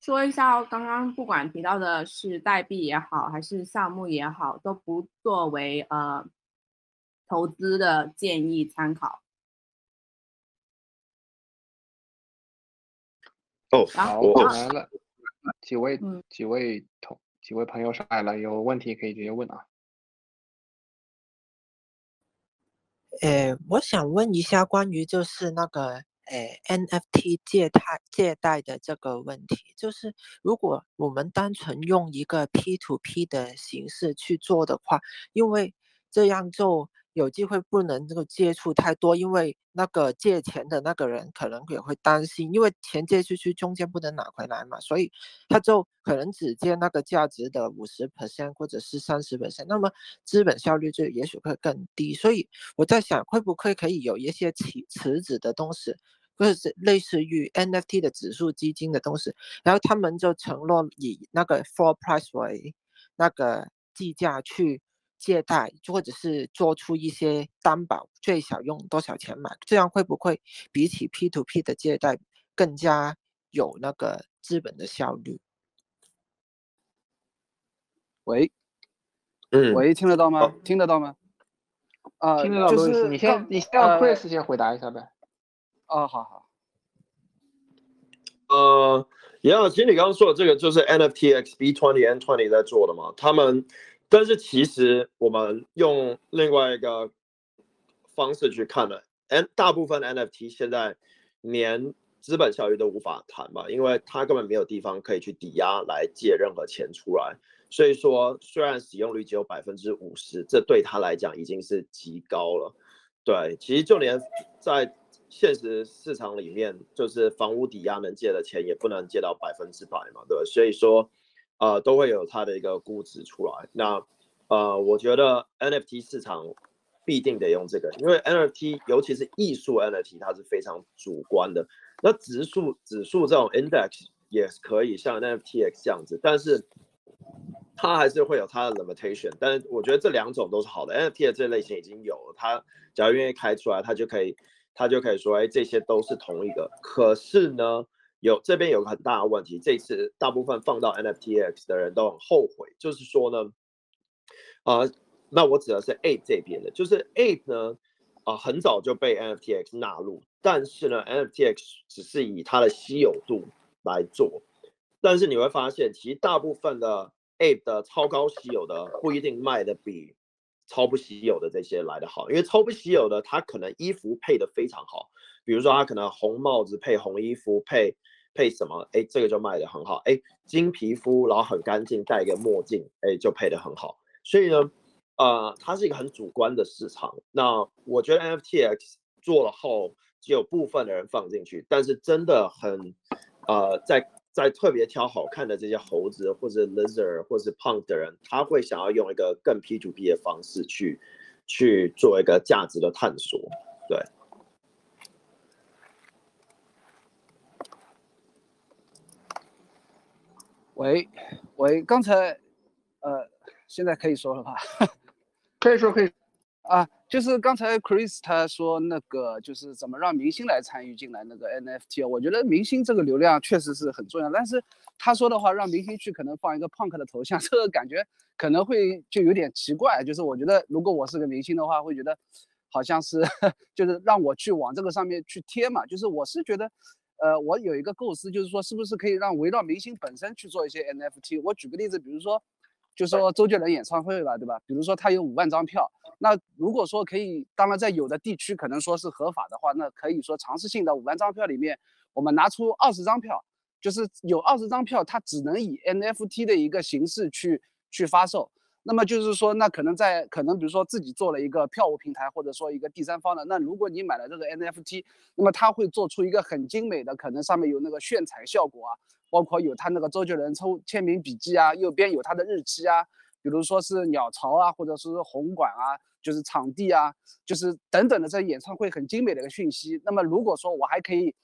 说一下哦，刚刚不管提到的是代币也好，还是项目也好，都不作为呃投资的建议参考。哦，好，我来了，几位几位同几位朋友上来了，有问题可以直接问啊。诶，我想问一下关于就是那个诶 NFT 借贷借贷的这个问题，就是如果我们单纯用一个 P to P 的形式去做的话，因为这样就。有机会不能这个接触太多，因为那个借钱的那个人可能也会担心，因为钱借出去中间不能拿回来嘛，所以他就可能只借那个价值的五十 percent 或者是三十 percent，那么资本效率就也许会更低。所以我在想，会不会可以有一些池池子的东西，或者是类似于 NFT 的指数基金的东西，然后他们就承诺以那个 floor price 为那个计价去。借贷或者是做出一些担保，最少用多少钱买，这样会不会比起 P to P 的借贷更加有那个资本的效率？喂，嗯，喂，听得到吗？哦、听得到吗？啊，听得到，就是你先，你先让 Chris 先回答一下呗。哦，好好。呃，杨老师，其实你刚刚说的这个就是 NFT XB twenty N twenty 在做的嘛？他们，但是其实我们用另外一个方式去看了，N 大部分 NFT 现在连资本效益都无法谈嘛，因为它根本没有地方可以去抵押来借任何钱出来。所以说，虽然使用率只有百分之五十，这对他来讲已经是极高了。对，其实就连在现实市场里面，就是房屋抵押能借的钱也不能借到百分之百嘛，对吧？所以说，呃，都会有它的一个估值出来。那，呃，我觉得 NFT 市场必定得用这个，因为 NFT 尤其是艺术 NFT，它是非常主观的。那指数指数这种 index 也可以像 NFTX 这样子，但是。它还是会有它的 limitation，但是我觉得这两种都是好的。NFT 的这类型已经有了，它只要愿意开出来，它就可以，它就可以说，哎，这些都是同一个。可是呢，有这边有个很大的问题，这次大部分放到 NFTX 的人都很后悔，就是说呢，啊、那我指的是 Ape 这边的，就是 Ape 呢，啊、很早就被 NFTX 纳入，但是呢，NFTX 只是以它的稀有度来做，但是你会发现，其实大部分的。Ape 的超高稀有的不一定卖的比超不稀有的这些来的好，因为超不稀有的它可能衣服配的非常好，比如说他可能红帽子配红衣服配配什么，哎，这个就卖得很好，哎，金皮肤然后很干净戴一个墨镜，哎，就配得很好。所以呢，呃，它是一个很主观的市场。那我觉得 NFTX 做了后，只有部分的人放进去，但是真的很，呃，在。在特别挑好看的这些猴子或者 lizard 或者是 punk 的人，他会想要用一个更 P to P 的方式去去做一个价值的探索。对。喂喂，刚才呃，现在可以说了吧？可以说可以。啊，就是刚才 Chris 他说那个，就是怎么让明星来参与进来那个 NFT，我觉得明星这个流量确实是很重要，但是他说的话让明星去可能放一个 punk 的头像，这个感觉可能会就有点奇怪。就是我觉得如果我是个明星的话，会觉得好像是 就是让我去往这个上面去贴嘛。就是我是觉得，呃，我有一个构思，就是说是不是可以让围绕明星本身去做一些 NFT。我举个例子，比如说。就说周杰伦演唱会吧，对吧？比如说他有五万张票，那如果说可以，当然在有的地区可能说是合法的话，那可以说尝试性的五万张票里面，我们拿出二十张票，就是有二十张票，它只能以 NFT 的一个形式去去发售。那么就是说，那可能在可能比如说自己做了一个票务平台，或者说一个第三方的，那如果你买了这个 NFT，那么它会做出一个很精美的，可能上面有那个炫彩效果啊。包括有他那个周杰伦抽签名笔记啊，右边有他的日期啊，比如说是鸟巢啊，或者是红馆啊，就是场地啊，就是等等的这演唱会很精美的一个讯息。那么如果说我还可以，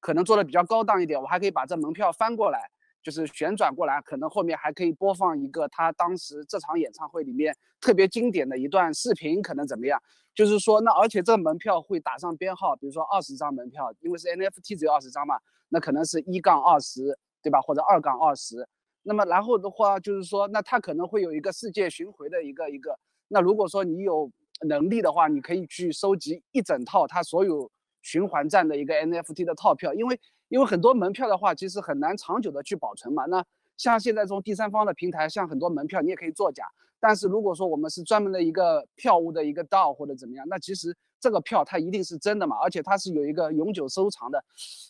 可能做的比较高档一点，我还可以把这门票翻过来，就是旋转过来，可能后面还可以播放一个他当时这场演唱会里面特别经典的一段视频，可能怎么样？就是说那而且这个门票会打上编号，比如说二十张门票，因为是 NFT 只有二十张嘛，那可能是一杠二十。对吧？或者二杠二十，那么然后的话就是说，那他可能会有一个世界巡回的一个一个。那如果说你有能力的话，你可以去收集一整套他所有循环站的一个 NFT 的套票，因为因为很多门票的话，其实很难长久的去保存嘛。那像现在这种第三方的平台，像很多门票你也可以作假，但是如果说我们是专门的一个票务的一个 DAO 或者怎么样，那其实。这个票它一定是真的嘛？而且它是有一个永久收藏的，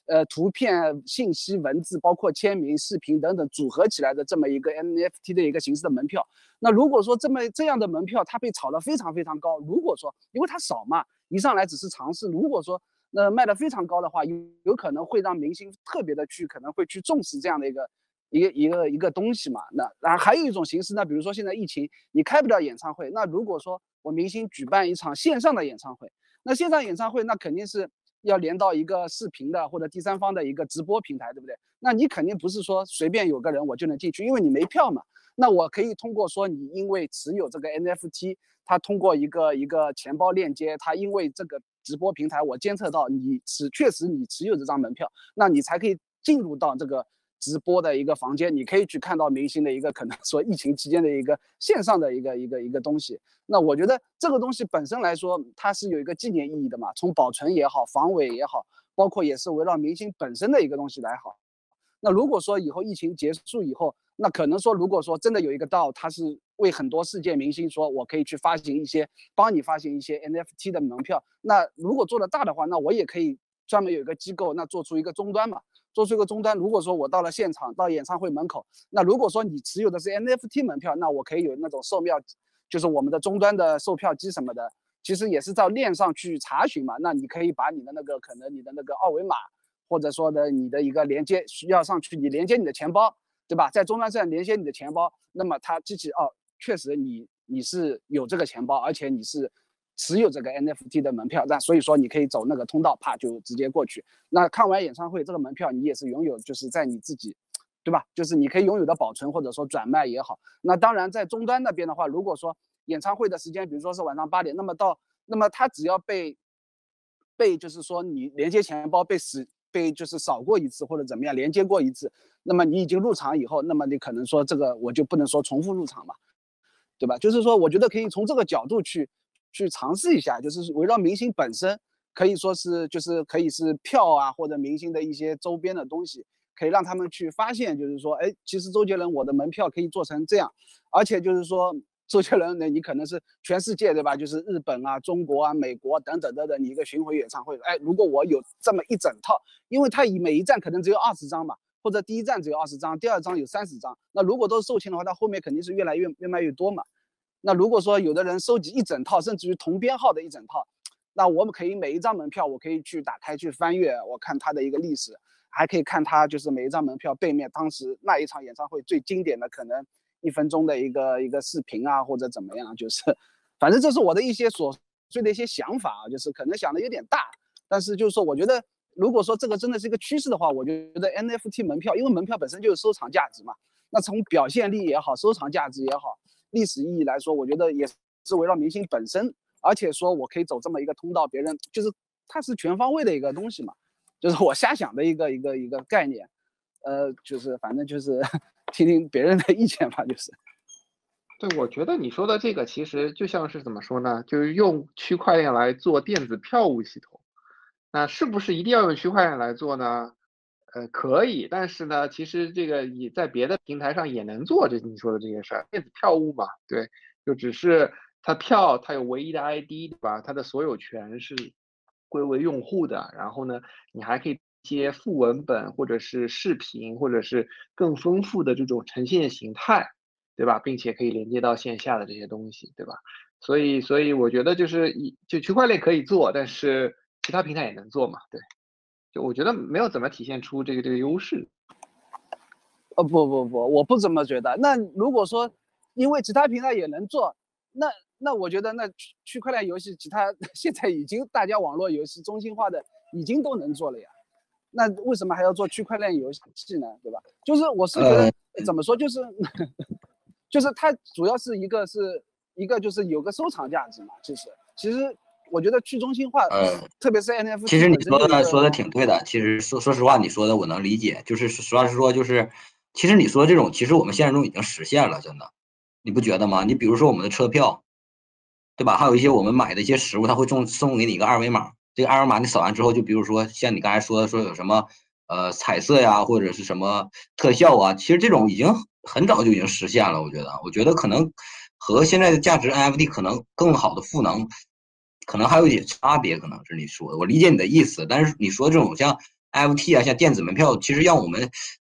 呃，图片、信息、文字，包括签名、视频等等组合起来的这么一个 NFT 的一个形式的门票。那如果说这么这样的门票它被炒得非常非常高，如果说因为它少嘛，一上来只是尝试，如果说那卖的非常高的话，有有可能会让明星特别的去可能会去重视这样的一个一个一个一个东西嘛。那然后还有一种形式呢，比如说现在疫情你开不了演唱会，那如果说我明星举办一场线上的演唱会。那线上演唱会，那肯定是要连到一个视频的或者第三方的一个直播平台，对不对？那你肯定不是说随便有个人我就能进去，因为你没票嘛。那我可以通过说你因为持有这个 NFT，它通过一个一个钱包链接，它因为这个直播平台我监测到你持确实你持有这张门票，那你才可以进入到这个。直播的一个房间，你可以去看到明星的一个可能说疫情期间的一个线上的一个一个一个东西。那我觉得这个东西本身来说，它是有一个纪念意义的嘛。从保存也好，防伪也好，包括也是围绕明星本身的一个东西来好。那如果说以后疫情结束以后，那可能说如果说真的有一个道，它是为很多世界明星说，我可以去发行一些，帮你发行一些 NFT 的门票。那如果做得大的话，那我也可以专门有一个机构，那做出一个终端嘛，做出一个终端。如果说我到了现场，到演唱会门口，那如果说你持有的是 NFT 门票，那我可以有那种售票，就是我们的终端的售票机什么的。其实也是在链上去查询嘛，那你可以把你的那个可能你的那个二维码，或者说的你的一个连接需要上去，你连接你的钱包，对吧？在终端上连接你的钱包，那么它机器哦，确实你你是有这个钱包，而且你是持有这个 NFT 的门票，那所以说你可以走那个通道，啪就直接过去。那看完演唱会这个门票你也是拥有，就是在你自己，对吧？就是你可以拥有的保存或者说转卖也好。那当然在终端那边的话，如果说演唱会的时间，比如说是晚上八点，那么到，那么他只要被，被就是说你连接钱包被使被就是扫过一次或者怎么样连接过一次，那么你已经入场以后，那么你可能说这个我就不能说重复入场嘛，对吧？就是说我觉得可以从这个角度去去尝试一下，就是围绕明星本身，可以说是就是可以是票啊或者明星的一些周边的东西，可以让他们去发现，就是说，哎，其实周杰伦我的门票可以做成这样，而且就是说。周杰伦呢，你可能是全世界对吧？就是日本啊、中国啊、美国等等等等，你一个巡回演唱会，哎，如果我有这么一整套，因为他以每一站可能只有二十张嘛，或者第一站只有二十张，第二张有三十张，那如果都是售罄的话，他后面肯定是越来越越卖越多嘛。那如果说有的人收集一整套，甚至于同编号的一整套，那我们可以每一张门票，我可以去打开去翻阅，我看它的一个历史，还可以看它就是每一张门票背面当时那一场演唱会最经典的可能。一分钟的一个一个视频啊，或者怎么样，就是，反正这是我的一些琐碎的一些想法啊，就是可能想的有点大，但是就是说，我觉得如果说这个真的是一个趋势的话，我觉得 NFT 门票，因为门票本身就是收藏价值嘛，那从表现力也好，收藏价值也好，历史意义来说，我觉得也是围绕明星本身，而且说我可以走这么一个通道，别人就是它是全方位的一个东西嘛，就是我瞎想的一个一个一个概念，呃，就是反正就是。听听别人的意见吧，就是。对，我觉得你说的这个其实就像是怎么说呢？就是用区块链来做电子票务系统，那是不是一定要用区块链来做呢？呃，可以，但是呢，其实这个你在别的平台上也能做这你说的这些事儿，电子票务嘛，对，就只是它票它有唯一的 ID，对吧？它的所有权是归为用户的，然后呢，你还可以。一些副文本或者是视频，或者是更丰富的这种呈现形态，对吧？并且可以连接到线下的这些东西，对吧？所以，所以我觉得就是一就区块链可以做，但是其他平台也能做嘛，对。就我觉得没有怎么体现出这个这个优势。呃，不不不，我不这么觉得。那如果说因为其他平台也能做，那那我觉得那区块链游戏其他 现在已经大家网络游戏中心化的已经都能做了呀。那为什么还要做区块链游戏呢？对吧？就是我是觉得怎么说，就是 就是它主要是一个是一个就是有个收藏价值嘛。其实其实我觉得去中心化，呃，特别是 NFT。其实你说的说的挺对的。其实说说实话，你说的我能理解。就是实话实说，就是其实你说的这种，其实我们现实中已经实现了，真的，你不觉得吗？你比如说我们的车票，对吧？还有一些我们买的一些实物，他会送送给你一个二维码。这个二维码你扫完之后，就比如说像你刚才说的，说有什么呃彩色呀，或者是什么特效啊，其实这种已经很早就已经实现了。我觉得，我觉得可能和现在的价值 NFT 可能更好的赋能，可能还有一点差别。可能是你说的，我理解你的意思。但是你说这种像 NFT 啊，像电子门票，其实让我们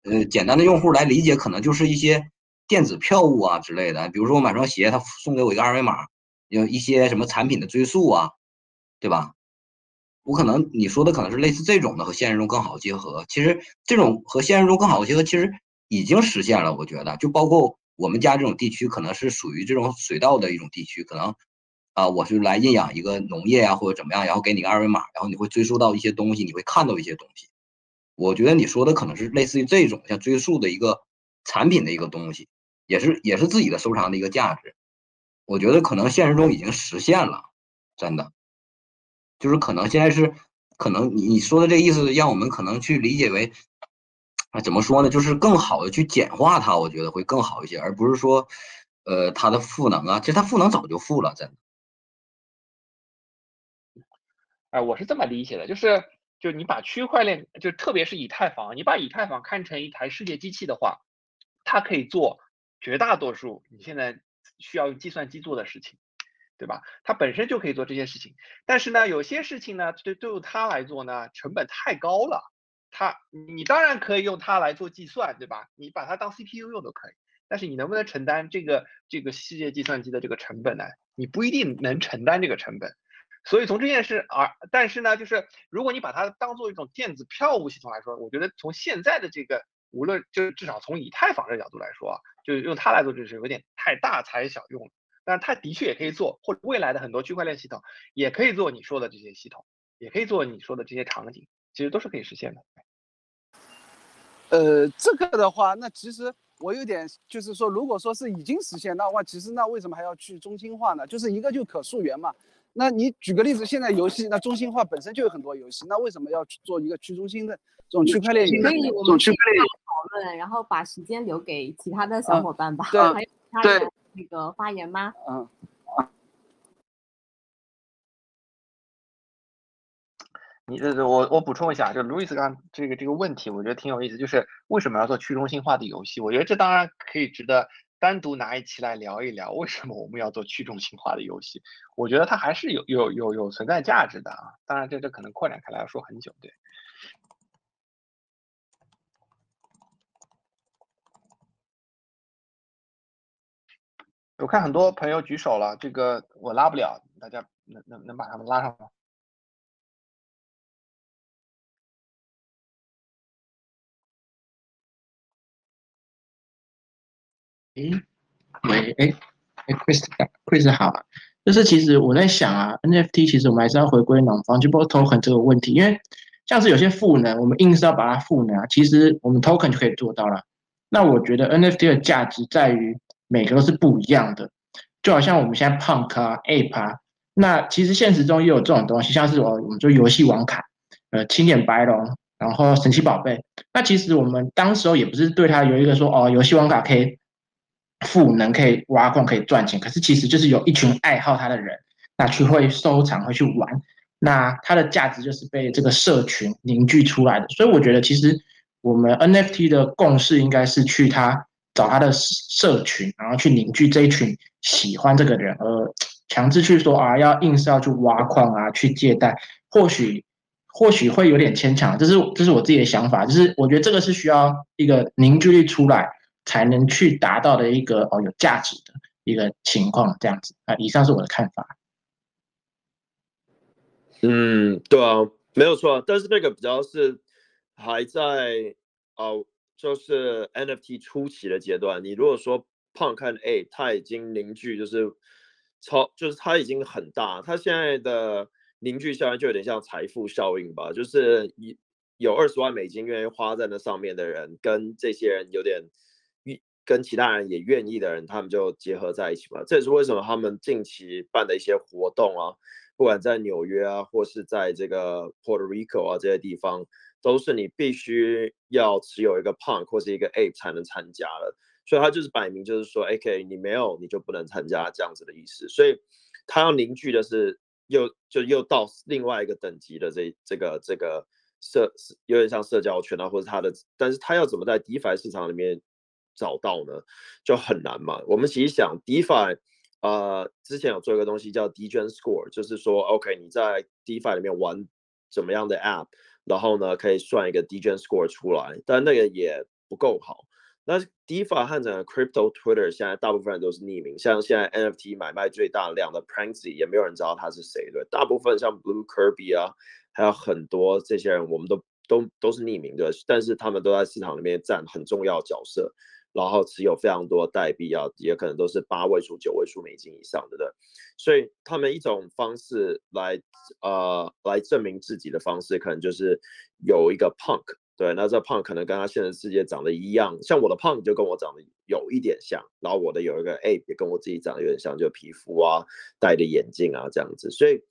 呃简单的用户来理解，可能就是一些电子票务啊之类的。比如说我买双鞋，他送给我一个二维码，有一些什么产品的追溯啊，对吧？我可能你说的可能是类似这种的和现实中更好的结合，其实这种和现实中更好的结合，其实已经实现了。我觉得就包括我们家这种地区，可能是属于这种水稻的一种地区，可能啊，我是来认养一个农业啊或者怎么样，然后给你个二维码，然后你会追溯到一些东西，你会看到一些东西。我觉得你说的可能是类似于这种像追溯的一个产品的一个东西，也是也是自己的收藏的一个价值。我觉得可能现实中已经实现了，真的。就是可能现在是，可能你你说的这意思，让我们可能去理解为，啊，怎么说呢？就是更好的去简化它，我觉得会更好一些，而不是说，呃，它的赋能啊，其实它赋能早就赋了，真的。哎，我是这么理解的，就是就你把区块链，就特别是以太坊，你把以太坊看成一台世界机器的话，它可以做绝大多数你现在需要用计算机做的事情，对吧？它本身就可以做这些事情。但是呢，有些事情呢，对对于它来做呢，成本太高了。它你当然可以用它来做计算，对吧？你把它当 CPU 用都可以。但是你能不能承担这个这个世界计算机的这个成本呢？你不一定能承担这个成本。所以从这件事而，但是呢，就是如果你把它当做一种电子票务系统来说，我觉得从现在的这个，无论就是至少从以太坊这角度来说啊，就用它来做，就是有点太大材小用了。但是它的确也可以做，或者未来的很多区块链系统也可以做你说的这些系统，也可以做你说的这些场景，其实都是可以实现的。呃，这个的话，那其实我有点就是说，如果说是已经实现的话，其实那为什么还要去中心化呢？就是一个就可溯源嘛。那你举个例子，现在游戏那中心化本身就有很多游戏，那为什么要去做一个去中心的这种区块链？可以，我们区块链讨论，然后把时间留给其他的小伙伴吧。对，还有其他的那个发言吗？嗯。你这这我我补充一下，就路易斯刚这个这个问题，我觉得挺有意思，就是为什么要做去中心化的游戏？我觉得这当然可以值得。单独拿一期来聊一聊，为什么我们要做去中心化的游戏？我觉得它还是有有有有存在价值的啊。当然，这这可能扩展开来要说很久。对，我看很多朋友举手了，这个我拉不了，大家能能能把他们拉上吗？诶，喂，诶，诶，Chris，Chris 好啊，就是其实我在想啊，NFT 其实我们还是要回归 non-fungible token 这个问题，因为像是有些赋能，我们硬是要把它赋能啊，其实我们 token 就可以做到了。那我觉得 NFT 的价值在于每个都是不一样的，就好像我们现在 Punk 啊，Ape 啊，那其实现实中也有这种东西，像是我我们说游戏王卡，呃，青眼白龙，然后神奇宝贝，那其实我们当时候也不是对它有一个说哦，游戏王卡可以。赋能可以挖矿可以赚钱，可是其实就是有一群爱好它的人，那去会收藏会去玩，那它的价值就是被这个社群凝聚出来的。所以我觉得其实我们 NFT 的共识应该是去它找他的社群，然后去凝聚这一群喜欢这个人，而强制去说啊要硬是要去挖矿啊去借贷，或许或许会有点牵强。这是这是我自己的想法，就是我觉得这个是需要一个凝聚力出来。才能去达到的一个哦有价值的一个情况，这样子啊，以上是我的看法。嗯，对啊，没有错，但是那个比较是还在哦，就是 NFT 初期的阶段。你如果说 Punk 看 A，它已经凝聚，就是超，就是它已经很大，它现在的凝聚效应就有点像财富效应吧，就是一有二十万美金愿意花在那上面的人，跟这些人有点。跟其他人也愿意的人，他们就结合在一起嘛。这也是为什么他们近期办的一些活动啊，不管在纽约啊，或是在这个 Puerto Rico 啊这些地方，都是你必须要持有一个 Punk 或是一个 Ape 才能参加的。所以他就是摆明就是说，A.K. 你没有你就不能参加这样子的意思。所以他要凝聚的是又就又到另外一个等级的这这个这个社有点像社交圈啊，或者他的，但是他要怎么在 DeFi 市场里面？找到呢，就很难嘛。我们其实想，DeFi，呃，之前有做一个东西叫 Degen Score，就是说，OK，你在 DeFi 里面玩怎么样的 App，然后呢，可以算一个 DGEN Score 出来，但那个也不够好。那 DeFi 和整个 Crypto Twitter 现在大部分人都是匿名，像现在 NFT 买卖最大量的 Pranksy 也没有人知道他是谁对。大部分像 Blue Kirby 啊，还有很多这些人，我们都都都是匿名的，但是他们都在市场里面占很重要角色。然后持有非常多代币啊，也可能都是八位数、九位数美金以上的，对。所以他们一种方式来呃来证明自己的方式，可能就是有一个 Punk，对。那这 Punk 可能跟他现实世界长得一样，像我的 Punk 就跟我长得有一点像，然后我的有一个 Ape 也跟我自己长得有点像，就皮肤啊、戴的眼镜啊这样子。所以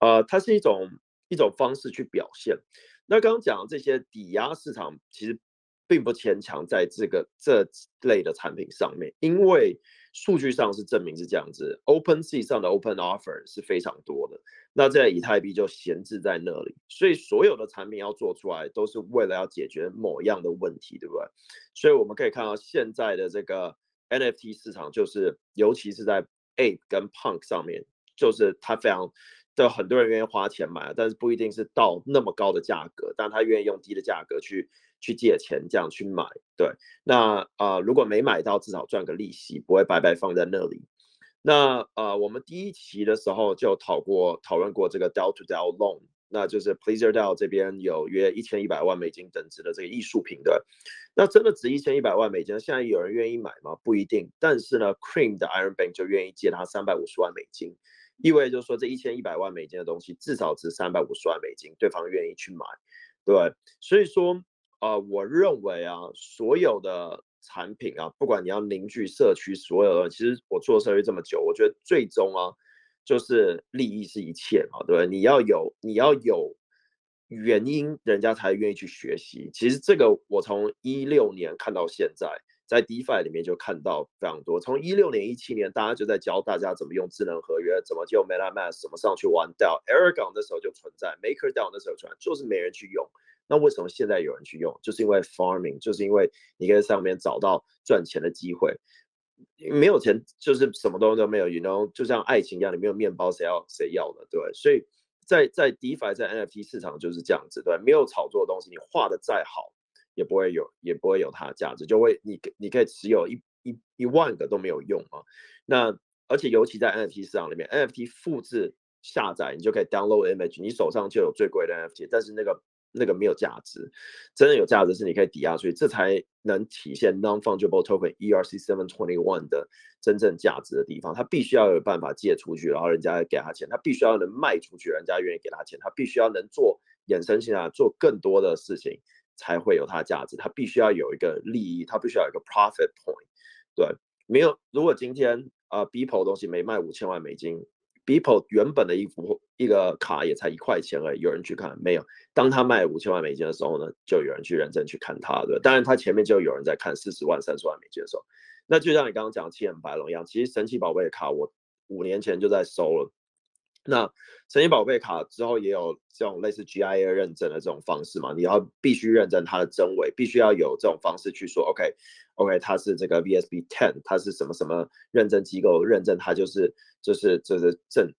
呃，它是一种一种方式去表现。那刚刚讲的这些抵押市场，其实。并不牵强在这个这类的产品上面，因为数据上是证明是这样子，OpenSea 上的 Open Offer 是非常多的，那这以太币就闲置在那里，所以所有的产品要做出来都是为了要解决某样的问题，对不对？所以我们可以看到现在的这个 NFT 市场，就是尤其是在 Ape 跟 Punk 上面，就是它非常。的很多人愿意花钱买，但是不一定是到那么高的价格，但他愿意用低的价格去去借钱这样去买。对，那啊、呃，如果没买到，至少赚个利息，不会白白放在那里。那呃，我们第一期的时候就讨过讨论过这个 deal to DAO loan，那就是 Pleasure DAO 这边有约一千一百万美金等值的这个艺术品的，那真的值一千一百万美金？现在有人愿意买吗？不一定。但是呢，Cream 的 Iron Bank 就愿意借他三百五十万美金。意味就是说，这一千一百万美金的东西至少值三百五十万美金，对方愿意去买，对，所以说，呃，我认为啊，所有的产品啊，不管你要凝聚社区，所有的，其实我做社区这么久，我觉得最终啊，就是利益是一切啊，对不对，你要有，你要有原因，人家才愿意去学习。其实这个我从一六年看到现在。在 DeFi 里面就看到非常多，从一六年、一七年，大家就在教大家怎么用智能合约，怎么就 MetaMask，怎么上去玩 DAO，Aragon 的时候就存在，MakerDAO 那时候存在，就是没人去用。那为什么现在有人去用？就是因为 Farming，就是因为你可以在上面找到赚钱的机会。没有钱就是什么东西都没有，You know，就像爱情一样，你没有面包谁要谁要的？对，所以在在 DeFi 在 NFT 市场就是这样子，对，没有炒作的东西，你画的再好。也不会有，也不会有它的价值，就会你你可以持有一一一万个都没有用啊。那而且尤其在 NFT 市场里面，NFT 复制下载你就可以 download image，你手上就有最贵的 NFT，但是那个那个没有价值，真的有价值是你可以抵押出去，这才能体现 non-fungible token ERC 721的真正价值的地方。它必须要有办法借出去，然后人家给他钱，他必须要能卖出去，人家愿意给他钱，他必须要能做衍生性啊，做更多的事情。才会有它的价值，它必须要有一个利益，它必须要有一个 profit point。对，没有，如果今天啊、呃、Beeple 东西没卖五千万美金 People 原本的一幅一个卡也才一块钱而已，有人去看没有？当他卖五千万美金的时候呢，就有人去认真去看他，对。当然，他前面就有人在看四十万、三十万美金的时候，那就像你刚刚讲七眼白龙一样，其实神奇宝贝的卡我五年前就在收了。那神奇宝贝卡之后也有这种类似 GIA 认证的这种方式嘛？你要必须认证它的真伪，必须要有这种方式去说，OK，OK，、它是这个 VSB ten，它是什么什么认证机构认证，它就是就是就是正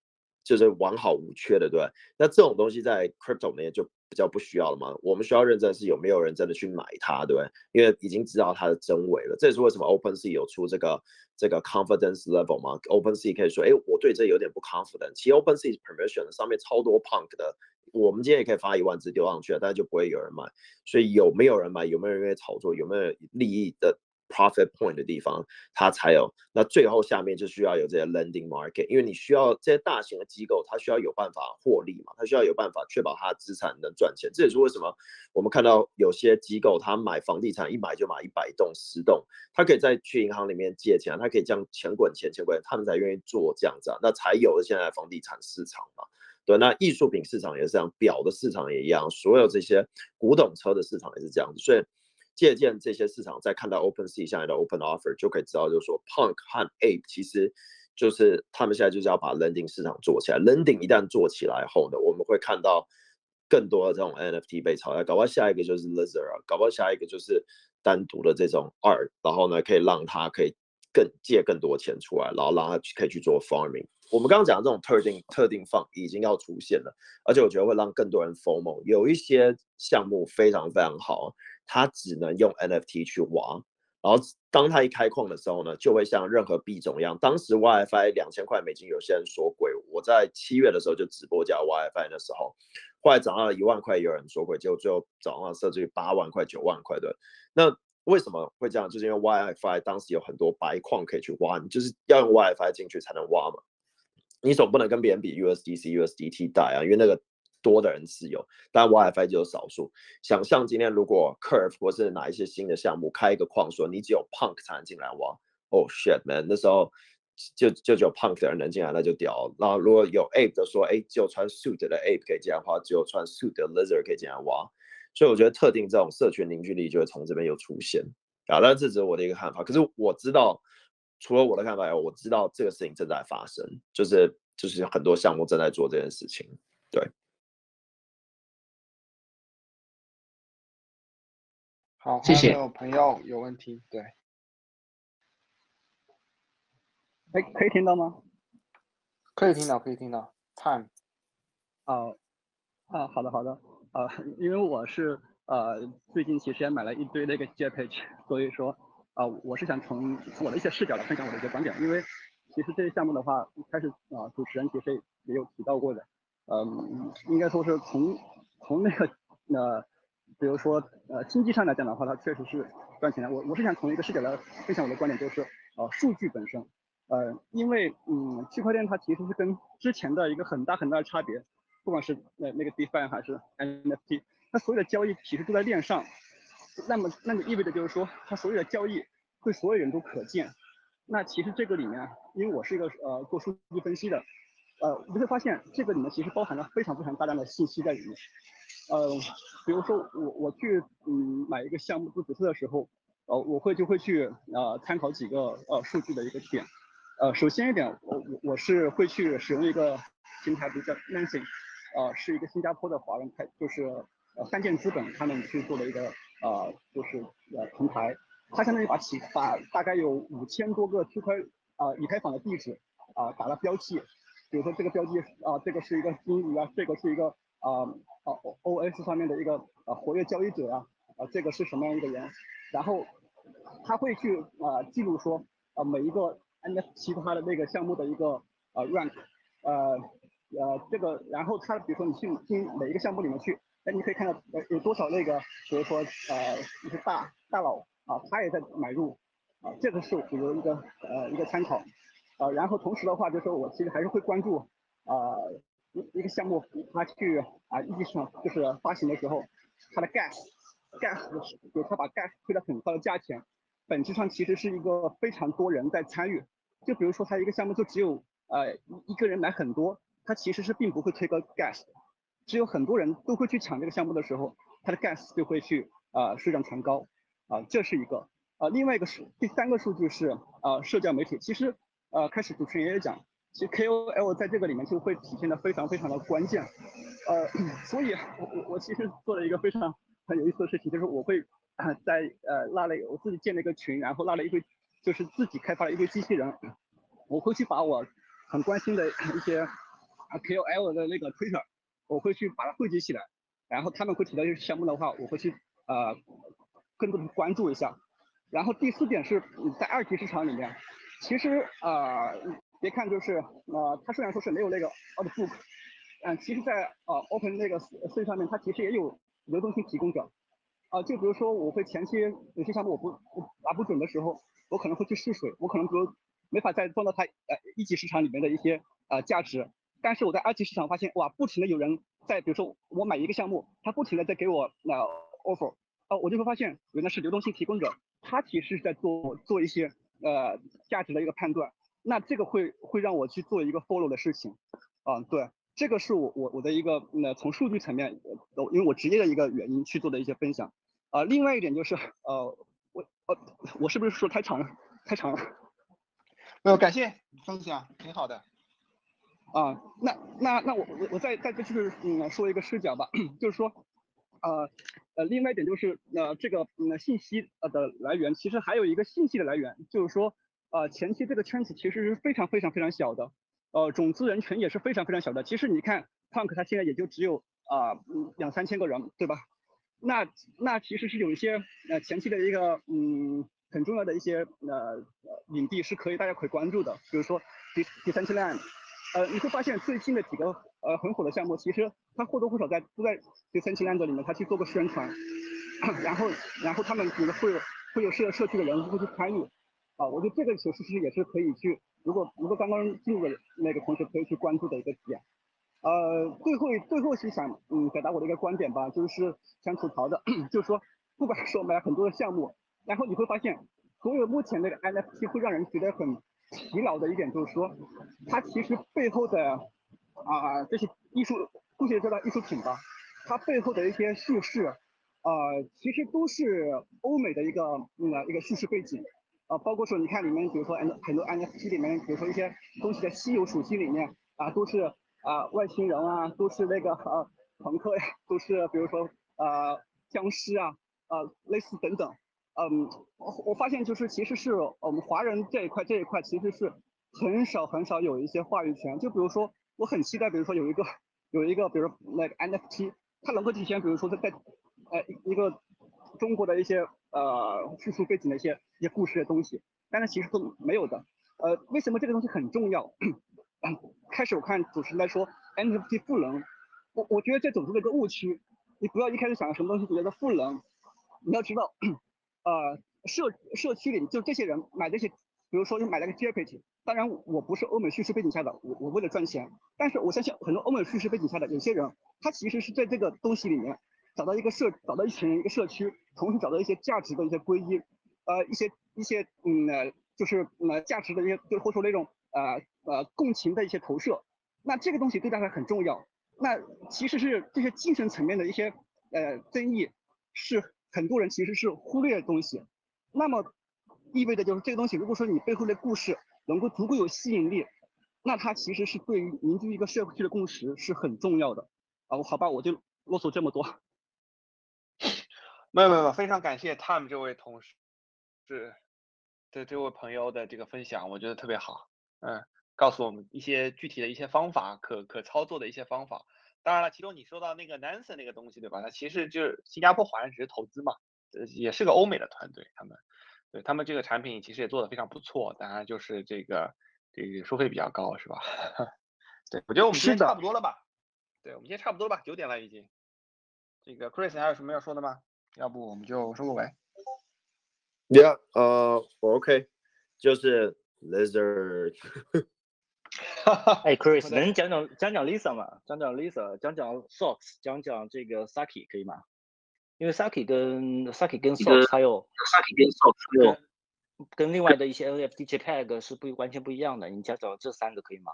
就是完好无缺的，对。那这种东西在 Crypto 里面就比较不需要了嘛？我们需要认证是有没有人真的去买它，对，因为已经知道它的真伪了。这也是为什么 OpenSea 有出这个。这个 confidence level 嘛，OpenSea 可以说，哎，我对这有点不 confident。其实 OpenSea permission 上面超多 punk 的，我们今天也可以发一万只丢上去了，但是就不会有人买。所以有没有人买，有没有人愿意炒作，有没有利益的？Profit point 的地方，它才有。那最后下面就需要有这些 lending market，因为你需要这些大型的机构，它需要有办法获利嘛，它需要有办法确保它的资产能赚钱。这也是为什么我们看到有些机构，它买房地产一买就买一百栋、十栋，它可以再去银行里面借钱，它可以这样钱滚钱，钱滚，他们才愿意做这样子啊，那才有了现在房地产市场嘛。对，那艺术品市场也是这样，表的市场也一样，所有这些古董车的市场也是这样子，所以。借鉴这些市场，再看到 OpenSea 现在的 Open Offer，就可以知道，就是说 Punk 和 Ape 其实就是他们现在就是要把 Lending 市场做起来。Lending 一旦做起来后呢，我们会看到更多的这种 NFT 被炒卖。搞不好下一个就是 Lizard 啊，搞不好下一个就是单独的这种 Art，然后呢，可以让他可以更借更多钱出来，然后让他可以去做 Farming。我们刚刚讲的这种特定特定放已经要出现了，而且我觉得会让更多人 FOMO。有一些项目非常非常好。它只能用 NFT 去挖，然后当它一开矿的时候呢，就会像任何币种一样。当时 YFI 两千块美金，有些人说贵。我在七月的时候就直播讲 YFI 的时候，后来涨到了一万块，有人说贵，结果最后涨到甚至于八万块、九万块的。那为什么会这样？就是因为 YFI 当时有很多白矿可以去挖，你就是要用 YFI 进去才能挖嘛。你总不能跟别人比 USDC、USDT 大啊，因为那个。多的人持有，但 WiFi 就有少数。想象今天如果 Curve 或是哪一些新的项目开一个矿，说你只有 Punk 才能进来挖，Oh shit man，那时候就就只有 Punk 的人能进来，那就屌。然后如果有 Ape 的说，哎，只有穿 Suit 的 Ape 可以进来挖，只有穿 Suit 的 Lizard 可以进来挖。所以我觉得特定这种社群凝聚力就会从这边又出现啊。但这只是我的一个看法。可是我知道除了我的看法以外，我知道这个事情正在发生，就是就是很多项目正在做这件事情。对，好，谢谢。还有朋友有问题？对，哎，可以听到吗？可以听到，可以听到。Time。啊啊，好的好的。呃，因为我是呃最近其实也买了一堆那个 JPEG，所以说。啊，我是想从我的一些视角来分享我的一些观点，因为其实这些项目的话，一开始啊主持人其实也有提到过的，嗯，应该说是从从那个呃，比如说呃经济上来讲的话，它确实是赚钱的。我我是想从一个视角来分享我的观点，就是呃数据本身，呃，因为嗯区块链它其实是跟之前的一个很大很大的差别，不管是那那个 DeFi 还是 NFT，它所有的交易其实都在链上。那么，那么意味着就是说，它所有的交易对所有人都可见。那其实这个里面，因为我是一个呃做数据分析的，呃，你会发现这个里面其实包含了非常非常大量的信息在里面。呃，比如说我我去嗯买一个项目做决策的时候，呃，我会就会去呃参考几个呃数据的一个点。呃，首先一点，我我我是会去使用一个平台，比如叫 Nancy，呃，是一个新加坡的华人开，就是呃三箭资本他们去做的一个。呃，就是呃平台，它相当于把起把大概有五千多个区块啊以太坊的地址啊、呃、打了标记，比如说这个标记啊、呃、这个是一个金鱼啊，这个是一个啊啊 OS 上面的一个呃活跃交易者啊啊这个是什么样一个人，然后他会去啊、呃、记录说啊、呃、每一个 NFT 它的那个项目的一个啊 rank，呃呃这个然后他比如说你去进每一个项目里面去。那你可以看到，呃，有多少那个，比如说，呃，一些大大佬啊，他也在买入，啊，这个是比如一个，呃，一个参考，啊，然后同时的话，就是说我其实还是会关注，啊，一个项目，他去啊一级市场就是发行的时候，它的 gas，gas 就是他把 gas 推到很高的价钱，本质上其实是一个非常多人在参与，就比如说他一个项目就只有，呃，一个人买很多，他其实是并不会推高 gas。只有很多人都会去抢这个项目的时候，他的 gas 就会去啊水涨船高啊，这是一个啊。另外一个是第三个数据是啊社交媒体，其实呃开始主持人也讲，其实 KOL 在这个里面就会体现的非常非常的关键，呃，所以我我我其实做了一个非常很有意思的事情，就是我会在呃拉了我自己建了一个群，然后拉了一堆就是自己开发了一堆机器人，我会去把我很关心的一些啊 KOL 的那个 Twitter。我会去把它汇集起来，然后他们会提到一些项目的话，我会去呃更多的关注一下。然后第四点是在二级市场里面，其实呃别看就是呃它虽然说是没有那个 Outbook，嗯，其实在呃 Open 那个 C 上面，它其实也有流动性提供者。啊、就比如说我会前期有些项目我不拿不准的时候，我可能会去试水，我可能比如没法再装到它呃一级市场里面的一些呃价值。但是我在二级市场发现，哇，不停的有人在，比如说我买一个项目，他不停的在给我那 offer，哦，我就会发现原来是流动性提供者，他其实是在做做一些呃价值的一个判断，那这个会会让我去做一个 follow 的事情，啊，对，这个是我我我的一个那从数据层面，因为我职业的一个原因去做的一些分享，啊，另外一点就是呃我呃我是不是说太长了？太长了？没有，感谢分享，挺好的。啊，那那那我我我再再就是嗯说一个视角吧，就是说，呃呃另外一点就是呃这个嗯信息呃的来源，其实还有一个信息的来源，就是说呃前期这个圈子其实是非常非常非常小的，呃种子人群也是非常非常小的。其实你看 Punk 它现在也就只有啊、呃、两三千个人，对吧？那那其实是有一些呃前期的一个嗯很重要的一些呃领地是可以大家可以关注的，比如说第第三期 land，呃，你会发现最近的几个呃很火的项目，其实它或多或少在都在第三期 land 里面，它去做过宣传，然后然后他们比如会有会有社社区的人会去参与，啊，我觉得这个其实其实也是可以去，如果如果刚刚进入的那个同学可以去关注的一个点。呃，最后最后是想嗯表达我的一个观点吧，就是想吐槽的，就是说不管说买很多的项目，然后你会发现所有目前那个 NFT 会让人觉得很。疲劳的一点就是说，它其实背后的啊、这些艺术，不写说到艺术品吧，它背后的一些叙事，啊、其实都是欧美的一个嗯一个叙事背景，啊，包括说你看里面，比如说很多很多 NFT 里面，比如说一些东西的稀有属性里面啊，都是啊外星人啊，都是那个呃朋克呀，都是比如说呃僵尸啊，呃类似等等。嗯，我我发现就是其实是我们华人这一块这一块其实是很少很少有一些话语权。就比如说，我很期待，比如说有一个有一个，比如那个 NFT，它能够体现，比如说在在呃一个中国的一些呃叙述背景的一些一些故事的东西，但是其实都没有的。呃，为什么这个东西很重要？开始我看主持人在说 NFT 赋能，我我觉得这总是一个误区。你不要一开始想什么东西觉得赋能，你要知道。呃，社社区里就这些人买这些，比如说就买了个 JPEG，当然我不是欧美叙事背景下的，我我为了赚钱，但是我相信很多欧美叙事背景下的有些人，他其实是在这个东西里面找到一个社，找到一群人一个社区，同时找到一些价值的一些归因，呃，一些一些嗯，就是呃价值的一些，就或者说那种呃呃共情的一些投射，那这个东西对大家很重要，那其实是这些精神层面的一些呃争议是。很多人其实是忽略的东西，那么意味着就是这个东西，如果说你背后的故事能够足够有吸引力，那它其实是对于凝聚一个社区的共识是很重要的。啊，好吧，我就啰嗦这么多。没有没有，非常感谢 Tom 这位同事是的这位朋友的这个分享，我觉得特别好。嗯，告诉我们一些具体的一些方法，可可操作的一些方法。当然了，其中你说到那个 Nansen 那个东西，对吧？它其实就是新加坡华人只是投资嘛，呃，也是个欧美的团队，他们对他们这个产品其实也做得非常不错，当然就是这个这个收费比较高，是吧？对，我觉得我们今天差不多了吧？对，我们今天差不多了吧？九点了已经。这个 Chris 还有什么要说的吗？要不我们就收个尾。Yeah，呃，我 OK，就是 Lizard。哎，Chris，能讲讲讲讲 Lisa 吗？讲讲 Lisa，讲讲 Socks，讲讲这个 Saki 可以吗？因为 Saki 跟 Saki 跟 Socks 还有 Saki 跟 Socks 还有跟另外的一些 NFT JPEG 是不完全不一样的。你讲讲这三个可以吗？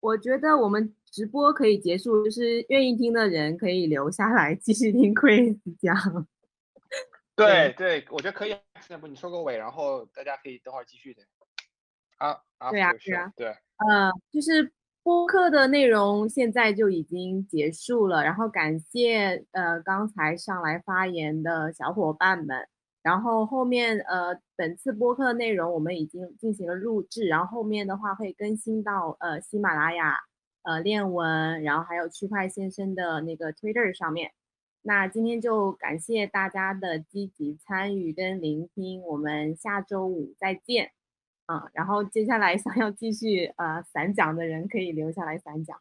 我觉得我们直播可以结束，就是愿意听的人可以留下来继续听 Chris 讲。对对，我觉得可以。现在不，你收个尾，然后大家可以等会儿继续的。啊啊，对啊，对啊，对，呃，就是播客的内容现在就已经结束了，然后感谢呃刚才上来发言的小伙伴们，然后后面呃本次播客内容我们已经进行了录制，然后后面的话会更新到呃喜马拉雅、呃链文，然后还有区块先生的那个 Twitter 上面。那今天就感谢大家的积极参与跟聆听，我们下周五再见。啊，然后接下来想要继续呃散讲的人可以留下来散讲。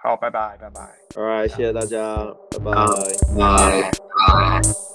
好，拜拜，拜拜。All right，谢谢大家，拜拜，拜拜。